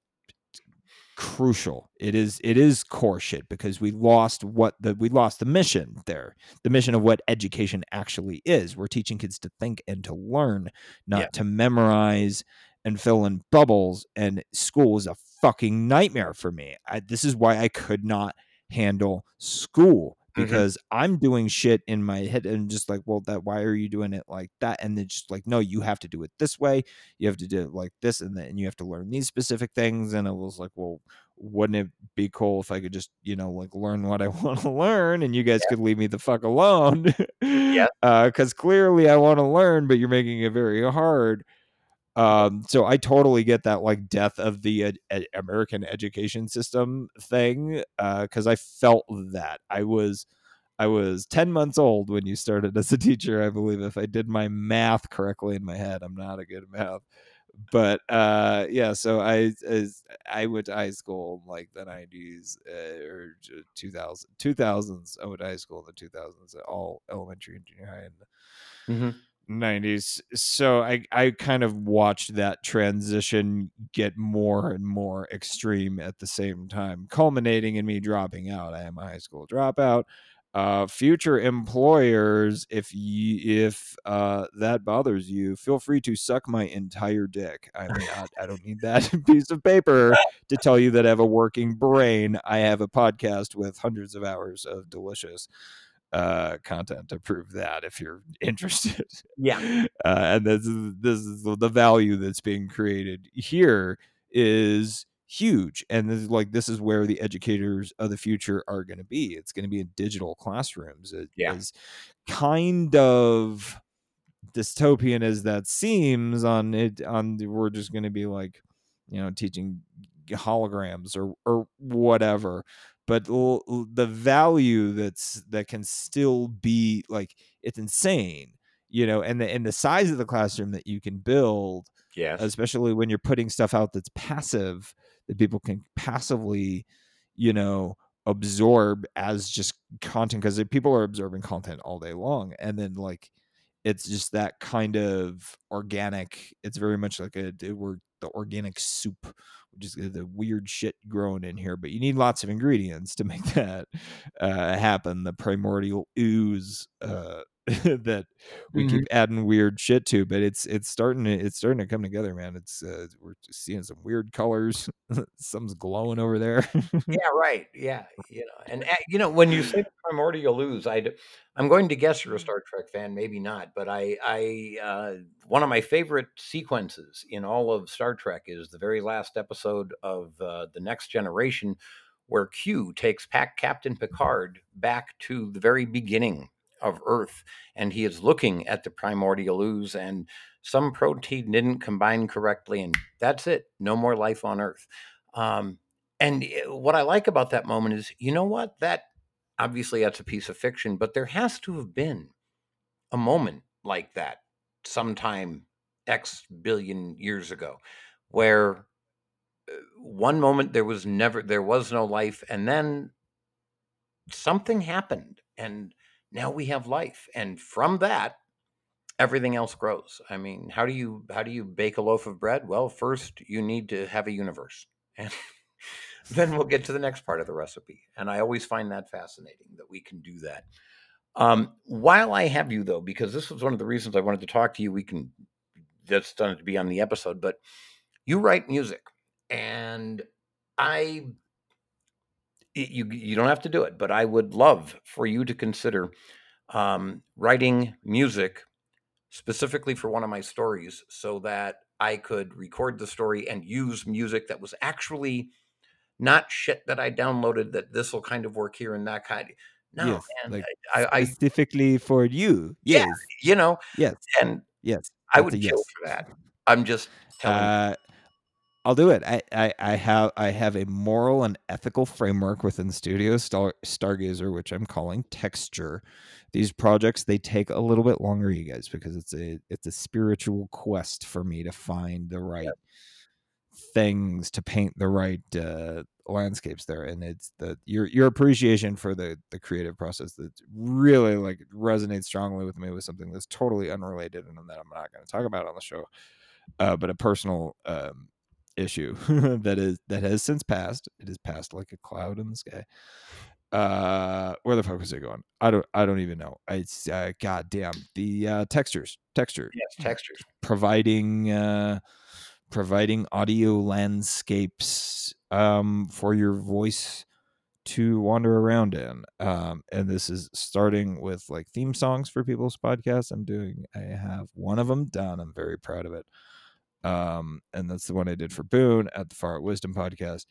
crucial. It is it is core shit because we lost what the we lost the mission there. The mission of what education actually is. We're teaching kids to think and to learn, not Yeah. to memorize and fill in bubbles. And school was a fucking nightmare for me. I, this is why I could not handle school Mhm. because I'm doing shit in my head and just like, well, that why are you doing it like that? And then just like, no, you have to do it this way. You have to do it like this, and then you have to learn these specific things. And it was like, well, wouldn't it be cool if I could just, you know, like learn what I want to learn, and you guys could leave me the fuck alone? Yeah. because clearly I want to learn, but you're making it very hard. Um, so I totally get that like death of the American education system thing. Uh, cause I felt that I was, I was 10 months old when you started as a teacher, I believe, if I did my math correctly in my head. I'm not a good math. But uh, yeah, so I I went to high school in like the 90s uh, or 2000, 2000s. I went to high school in the 2000s, all elementary and junior high. And Mhm. 90s so i i kind of watched that transition get more and more extreme at the same time culminating in me dropping out i am a high school dropout uh, future employers, if you if uh, that bothers you, feel free to suck my entire dick. I mean, I, I don't need that piece of paper to tell you that I have a working brain. I have a podcast with hundreds of hours of delicious uh, content to prove that. If you're interested, Yeah. uh, and this is this is the, value that's being created here is huge and this is like this is where the educators of the future are going to be it's going to be in digital classrooms it, Yeah. as kind of dystopian as that seems on it on the, we're just going to be like you know teaching holograms or or whatever but l- l- the value that's that can still be like it's insane you know and the and the size of the classroom that you can build Yes. especially when you're putting stuff out that's passive that people can passively you know absorb as just content because people are absorbing content all day long and then like it's just that kind of organic it's very much like a we're the organic soup is the weird shit growing in here but you need lots of ingredients to make that uh, happen the primordial ooze uh, that we Mhm. keep adding weird shit to but it's it's starting to it's starting to come together man it's uh, we're just seeing some weird colors something's glowing over there Yeah, right. Yeah, you know, and uh, you know, when you say the primordial ooze, I am going to guess you're a Star Trek fan, maybe not, but I, I, uh, one of my favorite sequences in all of Star Trek is the very last episode of uh, the Next Generation, where Q takes Pac Captain Picard back to the very beginning of Earth, and he is looking at the primordial ooze, and some protein didn't combine correctly, and that's it. No more life on Earth. Um, and eh, what I like about that moment is, you know what? That obviously that's a piece of fiction, but there has to have been a moment like that sometime X billion years ago where uh, one moment there was never there was no life and then something happened and now we have life and from that everything else grows i mean how do you how do you bake a loaf of bread well first you need to have a universe and then we'll get to the next part of the recipe. And I always find that fascinating that we can do that. Um, while I have you, though, because this was one of the reasons I wanted to talk to you, we can that's done to be on the episode, but you write music, and I you you don't have to do it, but I would love for you to consider um, writing music specifically for one of my stories, so that I could record the story and use music that was actually not shit that I downloaded that this will kind of work here and that kind. No, yes man, like I, I, specifically for you Yeah. you know, yes and yes I would a kill yes. for that. I'm just telling. you. I'll do it. I, I, I have I have a moral and ethical framework within Studio Star, Stargazer, which I'm calling Texture. These projects they take a little bit longer, you guys, because it's a it's a spiritual quest for me to find the right things to paint the right uh, landscapes there, and it's the your your appreciation for the the creative process that really like resonates strongly with me with something that's totally unrelated and that I'm not going to talk about on the show uh, but a personal um, issue that is that has since passed. It has passed like a cloud in the sky. Uh, where the fuck was it going? I don't. I don't even know. It's uh, goddamn the uh, textures, texture, yes, textures. providing uh, providing audio landscapes um, for your voice to wander around in. Um, and this is starting with like theme songs for people's podcasts. I'm doing. I have one of them done. I'm very proud of it um, and that's the one I did for Boone at the Far Out Wisdom podcast.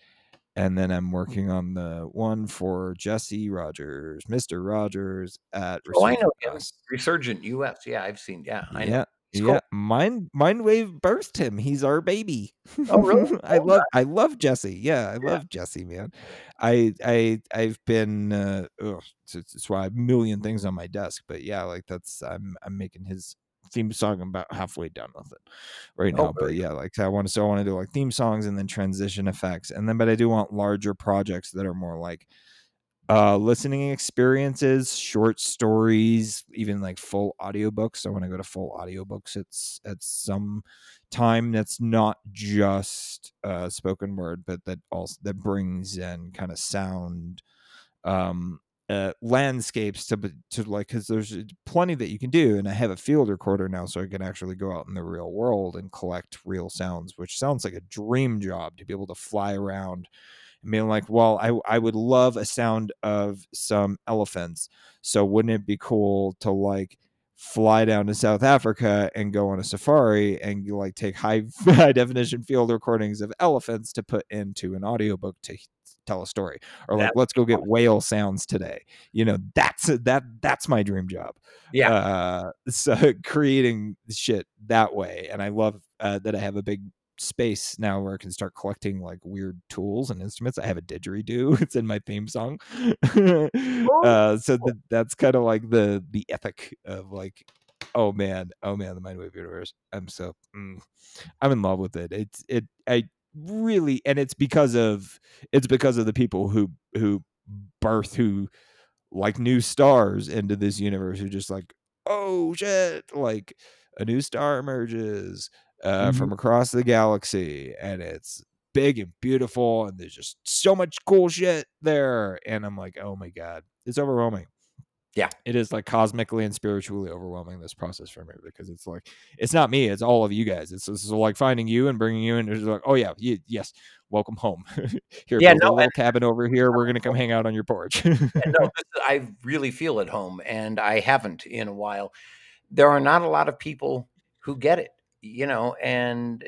And then I'm working on the one for Jesse Rogers, Mister Rogers at Oh, I know Resurgent him. Us. Resurgent US. Yeah, I've seen. Yeah, I know. Yeah, He's yeah. Mind Mindwave birthed him. He's our baby. Oh, really? I love I love Jesse. Yeah, I Yeah. love Jesse, man. I I I've been uh ugh, it's, it's why I have a million things on my desk, but yeah, like that's I'm I'm making his theme song I'm about halfway done with it right Oh, now. but yeah, like I want to so I want to do like theme songs and then transition effects. And then but I do want larger projects that are more like uh listening experiences short stories even like full audiobooks i want to go to full audiobooks it's at some time that's not just uh spoken word but that also that brings in kind of sound um uh, landscapes to to like because there's uh, plenty that you can do and i have a field recorder now so i can actually go out in the real world and collect real sounds which sounds like a dream job to be able to fly around and being like well i i would love a sound of some elephants so wouldn't it be cool to like fly down to south africa and go on a safari and you like take high high definition field recordings of elephants to put into an audiobook to tell a story or like let's go get whale sounds today. You know that's that that's my dream job Yeah. uh so creating shit that way and i love uh, that i have a big space now where i can start collecting like weird tools and instruments. I have a didgeridoo it's in my theme song uh so th- that's kind of like the the epic of like oh man oh man the mindwave universe. I'm so mm, i'm in love with it. It's it i really and it's because of it's because of the people who who birth who like new stars into this universe who just like oh shit like a new star emerges uh, Mhm. from across the galaxy and it's big and beautiful and there's just so much cool shit there and i'm like oh my god it's overwhelming Yeah. it is like cosmically and spiritually overwhelming this process for me because it's like it's not me it's all of you guys it's, it's like finding you and bringing you in it's like oh yeah y- yes welcome home here Yeah, no, a little cabin over here we're gonna come hang out on your porch no, is, I really feel at home, and I haven't in a while. There are not a lot of people who get it, you know. And uh,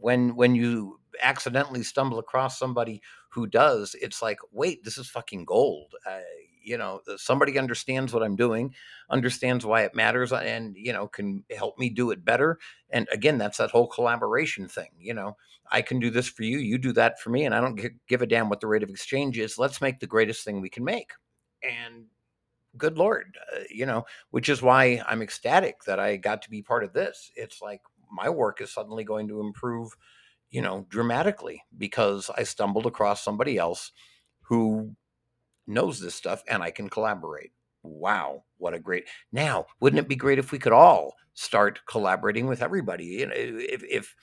when when you accidentally stumble across somebody who does, it's like, wait, this is fucking gold. Uh, you know, somebody understands what I'm doing, understands why it matters, and you know, can help me do it better. And again, that's that whole collaboration thing. You know, I can do this for you, you do that for me, and I don't gi- give a damn what the rate of exchange is. Let's make the greatest thing we can make. And good lord, uh, you know, which is why I'm ecstatic that I got to be part of this. It's like my work is suddenly going to improve, you know, dramatically because I stumbled across somebody else who knows this stuff and I can collaborate. Wow, what a great. Now, wouldn't it be great if we could all start collaborating with everybody? You know, if if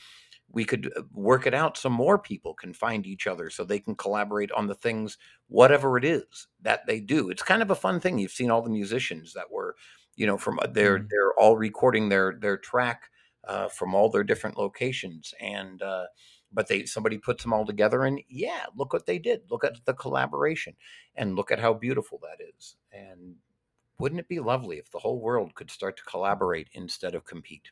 we could uh, work it out so more people can find each other so they can collaborate on the things whatever it is that they do it's kind of a fun thing you've seen all the musicians that were you know from uh, they're Mhm. they're all recording their their track uh, from all their different locations and uh, but they somebody puts them all together and yeah look what they did look at the collaboration and look at how beautiful that is and wouldn't it be lovely if the whole world could start to collaborate instead of compete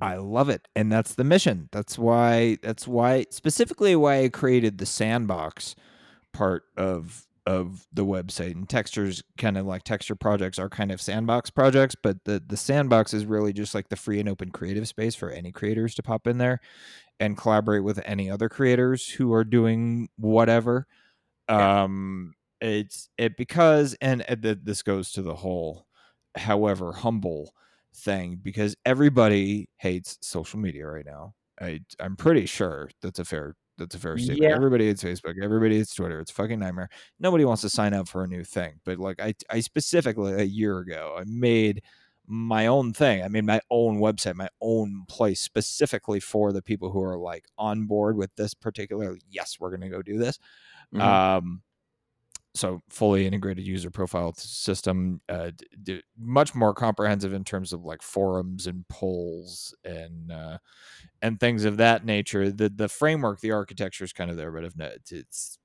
I love it. And that's the mission. That's why that's why specifically why I created the sandbox part of of the website and textures kind of like texture projects are kind of sandbox projects but the the sandbox is really just like the free and open creative space for any creators to pop in there and collaborate with any other creators who are doing whatever Yeah. um it's it because and, th- this goes to the whole however humble thing because everybody hates social media right now i i'm pretty sure that's a fair that's a fair statement. Yeah. Everybody hates facebook. Everybody hates twitter. It's a fucking nightmare. Nobody wants to sign up for a new thing but like i i specifically a year ago i made my own thing. I made my own website my own place specifically for the people who are like on board with this particular yes we're going to go do this. Mhm. um, so fully integrated user profile system, uh, d- much more comprehensive in terms of like forums and polls and uh, and things of that nature. The the framework, the architecture is kind of there, but if it's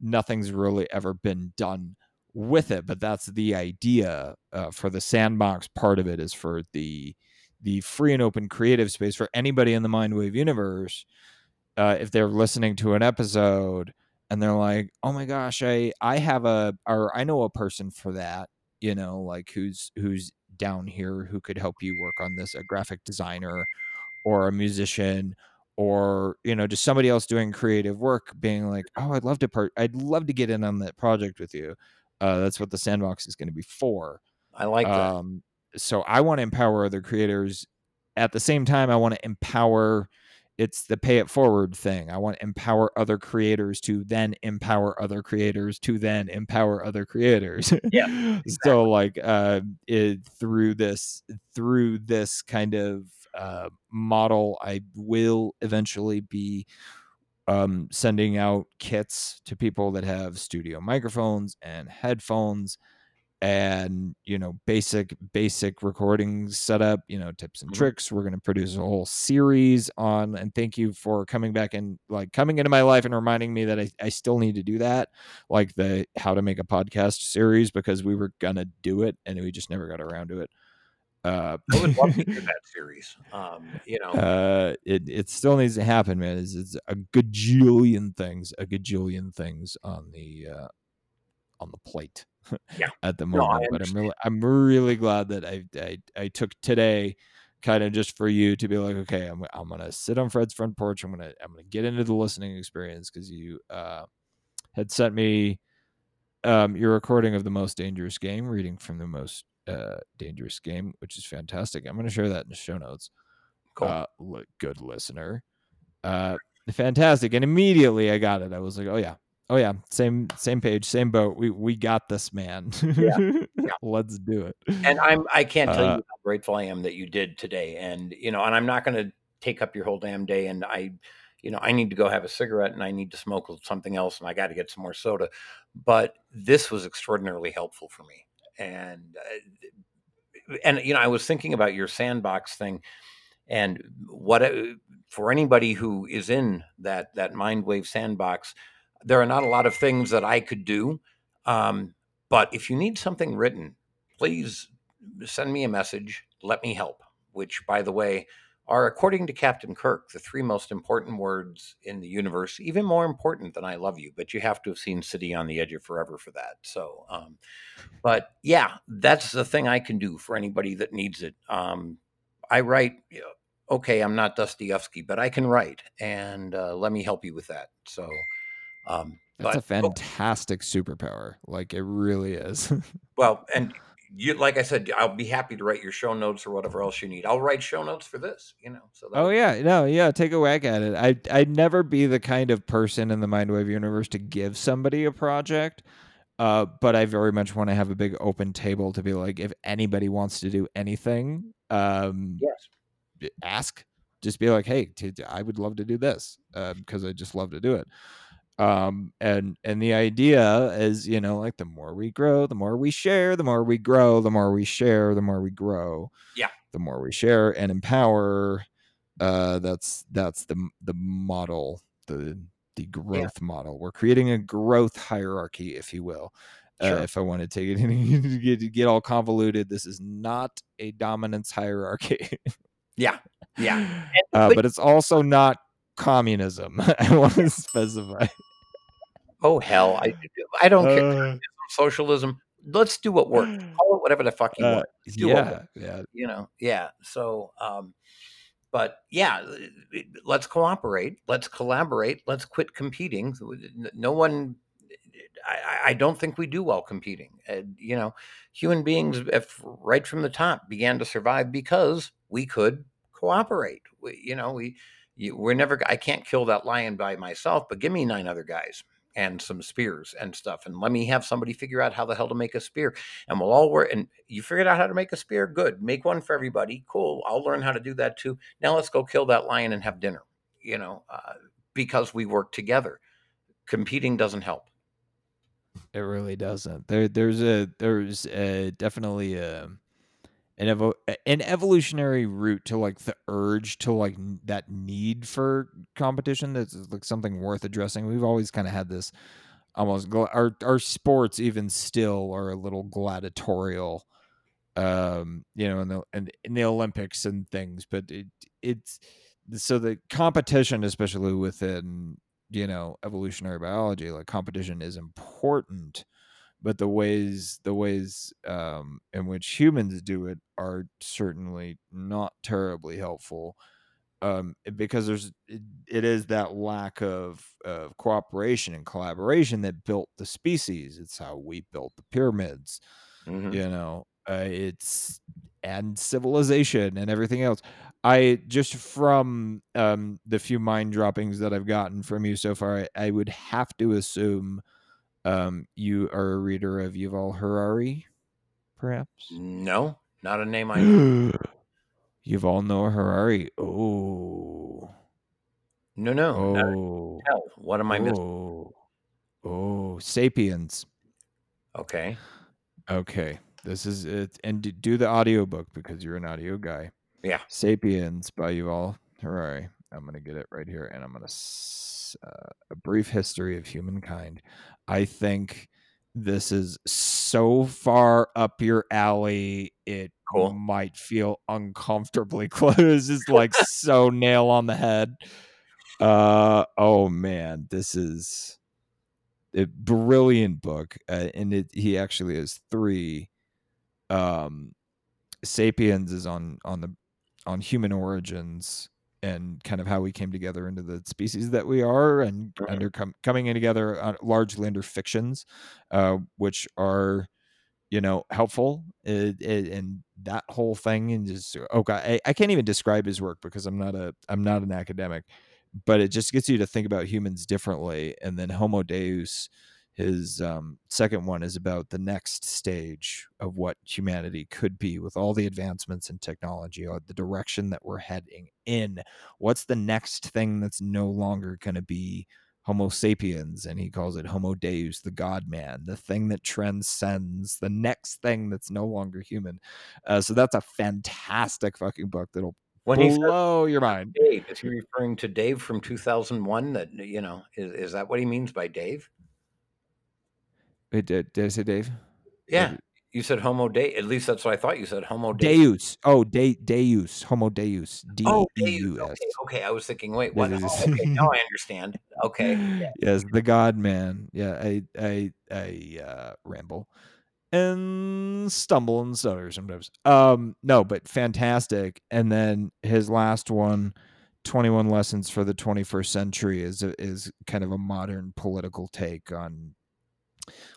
nothing's really ever been done with it. But that's the idea uh, for the sandbox part of it is for the the free and open creative space for anybody in the Mindwave universe. Uh, if they're listening to an episode and they're like, "Oh my gosh, I I have a or I know a person for that, you know, like who's who's down here who could help you work on this, a graphic designer or a musician or you know just somebody else doing creative work being like oh i'd love to part i'd love to get in on that project with you uh, that's what the sandbox is going to be for I like that. um, so I want to empower other creators. At the same time, I want to empower. It's the pay it forward thing. I want to empower other creators to then empower other creators to then empower other creators. Yeah, So like uh, it, through this through this kind of uh, model, I will eventually be um, sending out kits to people that have studio microphones and headphones and you know basic basic recording setup you know tips and Mhm. tricks we're going to produce a whole series on and thank you for coming back and like coming into my life and reminding me that I, I still need to do that like the how to make a podcast series because we were gonna do it and we just never got around to it uh I would love to hear that series. Um, you know, uh it, it still needs to happen man it's, it's a gajillion things a gajillion things on the uh on the plate Yeah. at the No, moment but i'm really i'm really glad that i i, I took today kind of just for you to be like okay i'm, I'm gonna sit on fred's front porch i'm gonna i'm gonna get into the listening experience because you uh had sent me um your recording of the most dangerous game reading from the most uh dangerous game which is fantastic i'm gonna share that in the show notes cool. uh, good listener. Uh, fantastic. And immediately I got it. I was like, oh yeah, oh yeah, same same page, same boat. We we got this, man. Let's do it. and I'm I can't tell Uh, you how grateful I am that you did today. And you know, and I'm not going to take up your whole damn day. And I, you know, I need to go have a cigarette and I need to smoke something else and I got to get some more soda. But this was extraordinarily helpful for me. And uh, and you know, I was thinking about your sandbox thing and what uh, for anybody who is in that that Mindwave sandbox there are not a lot of things that i could do um, but if you need something written please send me a message let me help which by the way are according to captain kirk the three most important words in the universe even more important than i love you but you have to have seen city on the edge of forever for that so um, but yeah that's the thing i can do for anybody that needs it um, i write okay, I'm not Dostoevsky, but I can write, and uh, let me help you with that. So, um, that's a but oh, fantastic superpower. Like it really is. well, and you, like I said, I'll be happy to write your show notes or whatever else you need. I'll write show notes for this, you know. So that oh yeah, no, yeah. Take a whack at it. I I'd never be the kind of person in the Mindwave universe to give somebody a project. Uh, but I very much want to have a big open table to be like, if anybody wants to do anything, um, yes, ask just be like hey t- i would love to do this because i just love to do it um and and the idea is you know like the more we grow the more we share the more we grow the more we share the more we grow Yeah. the more we share and empower uh that's that's the the model the the growth model we're creating a growth hierarchy if you will Sure. uh, if I want to take it get, get all convoluted, this is not a dominance hierarchy. yeah, yeah. Uh, but- but it's also not communism. I want to specify. Oh hell, I I don't care. Uh, Socialism. Let's do what works. Call it whatever the fuck you uh, want. do yeah, yeah. you know yeah so um but yeah let's cooperate let's collaborate let's quit competing no one i, I don't think we do well competing and you know human beings if right from the top began to survive because we could cooperate we, you know we you, we're never i can't kill that lion by myself but give me nine other guys and some spears and stuff and let me have somebody figure out how the hell to make a spear and we'll all work and you figured out how to make a spear? Good make one for everybody cool i'll learn how to do that too. Now let's go kill that lion and have dinner you know uh, because we work together. Competing doesn't help. It really doesn't. There, there's a, there's a, definitely a, an evo- an evolutionary route to like the urge to like that need for competition. That's like something worth addressing. We've always kind of had this almost gla- our our sports even still are a little gladiatorial um you know in the in, in the olympics and things but it it's so the competition especially within you know evolutionary biology like competition is important but the ways the ways um in which humans do it are certainly not terribly helpful um because there's it, it is that lack of of cooperation and collaboration that built the species it's how we built the pyramids Mhm. you know uh, it's and civilization and everything else i just from um the few mind droppings that i've gotten from you so far i, I would have to assume um you are a reader of yuval harari perhaps no not a name i know Yuval Noah Harari. Oh, no no oh. What am I missing? Oh, oh, Sapiens. Okay. Okay, this is it, and do the audiobook because you're an audio guy. Yeah. Sapiens by Yuval Harari. I'm gonna get it right here, and I'm gonna uh, a brief history of humankind. I think this is so far up your alley, it Cool. might feel uncomfortably close. Is like so nail on the head. Uh oh man, this is a brilliant book, uh, and it he actually has three. Um, Sapiens is on on the on human origins and kind of how we came together into the species that we are, and Mhm. under com- coming in together uh, largely under fictions, uh, which are you know helpful it, it, and that whole thing and just oh god I, I can't even describe his work because i'm not a i'm not an academic but it just gets you to think about humans differently and then homo deus his um, second one is about the next stage of what humanity could be with all the advancements in technology or the direction that we're heading in what's the next thing that's no longer going to be Homo sapiens, and he calls it Homo Deus, the God Man, the thing that transcends the next thing that's no longer human. Uh, so that's a fantastic fucking book that'll When he blow your mind. Dave, is he referring to Dave from 2001? That you know, is, is that what he means by Dave? Wait, did, did I say Dave? Yeah, you said Homo Deus. At least that's what I thought you said. Homo Deus. Deus. Oh, De- Deus. Homo Deus. D Oh, Deus. Okay, okay. I was thinking, wait, what? Oh, okay, now I understand. Okay. Yes, the God Man. Yeah, I I I uh, ramble and stumble and stutter sometimes. Um, no, but fantastic. And then his last one, 21 Lessons for the 21st Century, is is kind of a modern political take on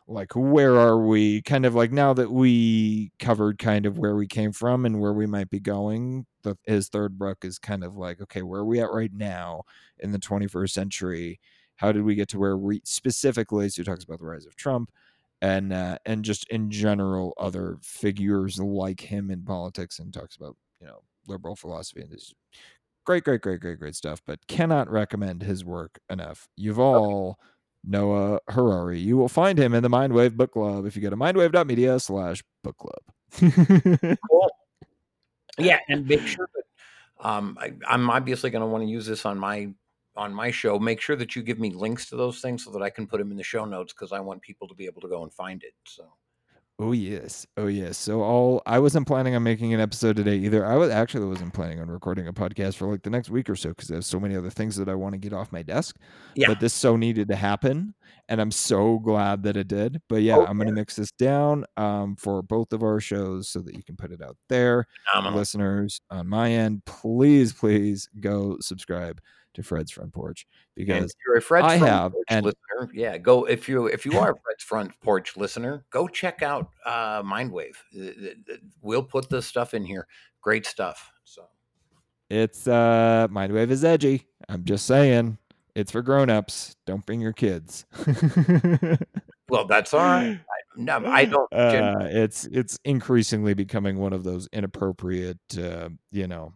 like where are we? Kind of like now that we covered kind of where we came from and where we might be going the, his third book is kind of like okay where are we at right now in the 21st century? How did we get to where we specifically so he talks about the rise of trump and uh, and just in general other figures like him in politics and talks about you know liberal philosophy and this great great great great great stuff but cannot recommend his work enough. You've yuval Noah Harari. You will find him in the Mindwave Book Club if you go to mindwave.media slash book club. Cool. Yeah, and make sure that um, I, I'm obviously going to want to use this on my on my show. Make sure that you give me links to those things so that I can put them in the show notes because I want people to be able to go and find it. So oh yes. Oh yes. So all I wasn't planning on making an episode today either. I was actually wasn't planning on recording a podcast for like the next week or so because I have so many other things that I want to get off my desk. Yeah. But this so needed to happen. And I'm so glad that it did. But yeah, Oh, I'm gonna mix this down um, for both of our shows so that you can put it out there. phenomenal. listeners on my end, please, please go subscribe to Fred's Front Porch because you're a Fred's I front have, porch and- listener, yeah, go if you if you are a Fred's front porch listener, go check out uh, Mindwave. We'll put this stuff in here. Great stuff. So it's uh Mindwave is edgy. I'm just saying. It's for grown-ups. Don't bring your kids. well, that's all right. I, no, I don't. Uh, it's it's increasingly becoming one of those inappropriate, uh, you know,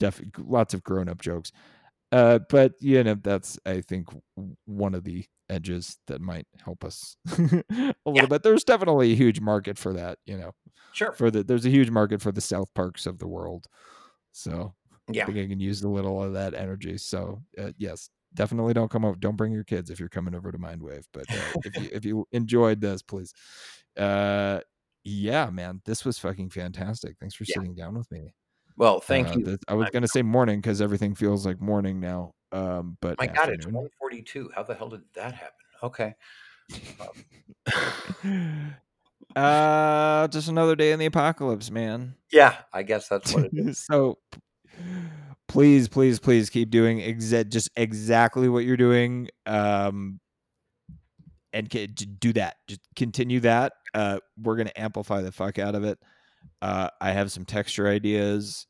def- lots of grown-up jokes. Uh, but you know, that's I think one of the edges that might help us a little Yeah. bit. There's definitely a huge market for that. You know, sure. for the there's a huge market for the South Parks of the world. So yeah. I think I can use a little of that energy. So uh, yes, definitely don't come over. Don't bring your kids if you're coming over to Mindwave. But uh, if you if you enjoyed this, please. Uh, yeah, man, this was fucking fantastic. Thanks for Yeah. sitting down with me. Well, thank Uh, you. this- I was gonna say morning because everything feels like morning now. Um, but My God, it's afternoon. 142. How the hell did that happen? Okay. uh, just another day in the apocalypse, man. Yeah, I guess that's what it is. so please please please keep doing exa- just exactly what you're doing um and j- do that just continue that uh we're gonna amplify the fuck out of it uh i have some texture ideas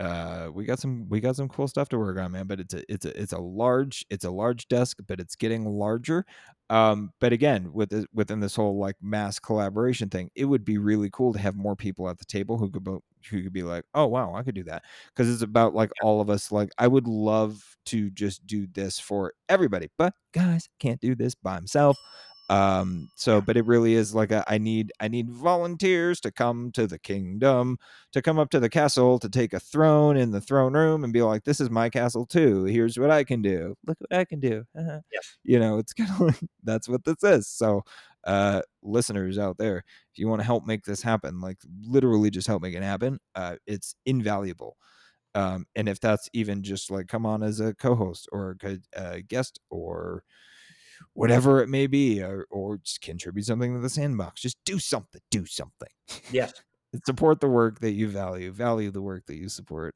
uh, we got some we got some cool stuff to work on, man. But it's a it's a it's a large it's a large desk, but it's getting larger. Um, but again, with this, within this whole like mass collaboration thing, it would be really cool to have more people at the table who could bo- who could be like, oh wow, I could do that because it's about like all of us. Like, I would love to just do this for everybody, but guys can't do this by himself um so but it really is like a, i need i need volunteers to come to the kingdom to come up to the castle to take a throne in the throne room and be like this is my castle too. Here's what i can do. Look what i can do. Yes. you know it's kind of like that's what this is. So uh listeners out there if you want to help make this happen like literally just help make it happen uh it's invaluable. Um and if that's even just like come on as a co-host or a uh, guest or whatever it may be, or, or just contribute something to the sandbox. Just do something. Do something. Yes. support the work that you value. Value the work that you support.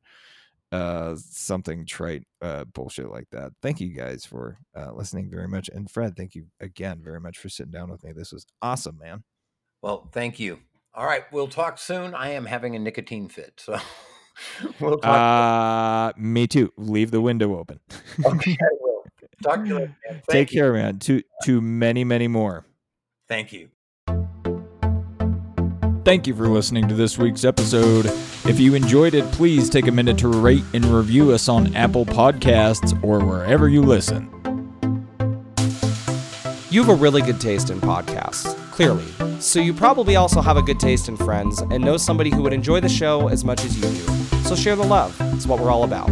Uh, something trite, uh, bullshit like that. Thank you guys for uh, listening very much, and Fred, thank you again very much for sitting down with me. This was awesome, man. Well, thank you. All right, we'll talk soon. I am having a nicotine fit, so we'll talk. Uh, me too. Leave the window open. okay, I. Talk to you later. Man. Take you. care, man. To to many, many more. Thank you. Thank you for listening to this week's episode. If you enjoyed it, please take a minute to rate and review us on Apple Podcasts or wherever you listen. You have a really good taste in podcasts, clearly. So you probably also have a good taste in friends and know somebody who would enjoy the show as much as you do. So share the love. It's what we're all about.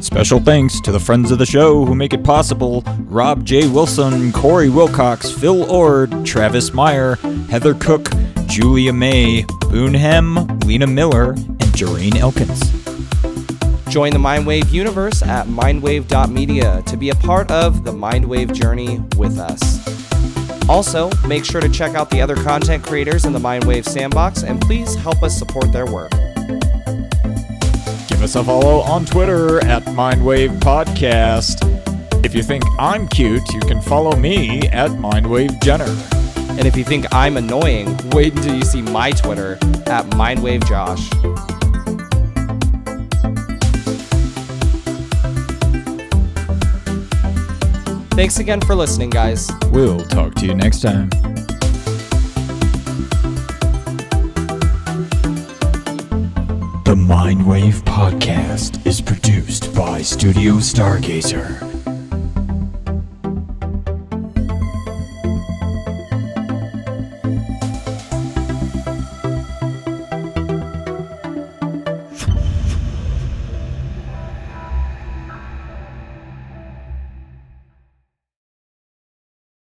Special thanks to the friends of the show who make it possible Rob J. Wilson, Corey Wilcox, Phil Ord, Travis Meyer, Heather Cook, Julia May, Boonhem, Lena Miller, and Jareen Elkins. Join the Mindwave universe at mindwave.media to be a part of the Mindwave journey with us. Also, make sure to check out the other content creators in the Mindwave sandbox and please help us support their work. Give us a follow on Twitter at Mindwave Podcast. If you think I'm cute, you can follow me at Mindwave Jenner. And if you think I'm annoying, wait until you see my Twitter at Mindwave Josh. Thanks again for listening, guys. We'll talk to you next time. The Mindwave Podcast is produced by Studio Stargazer.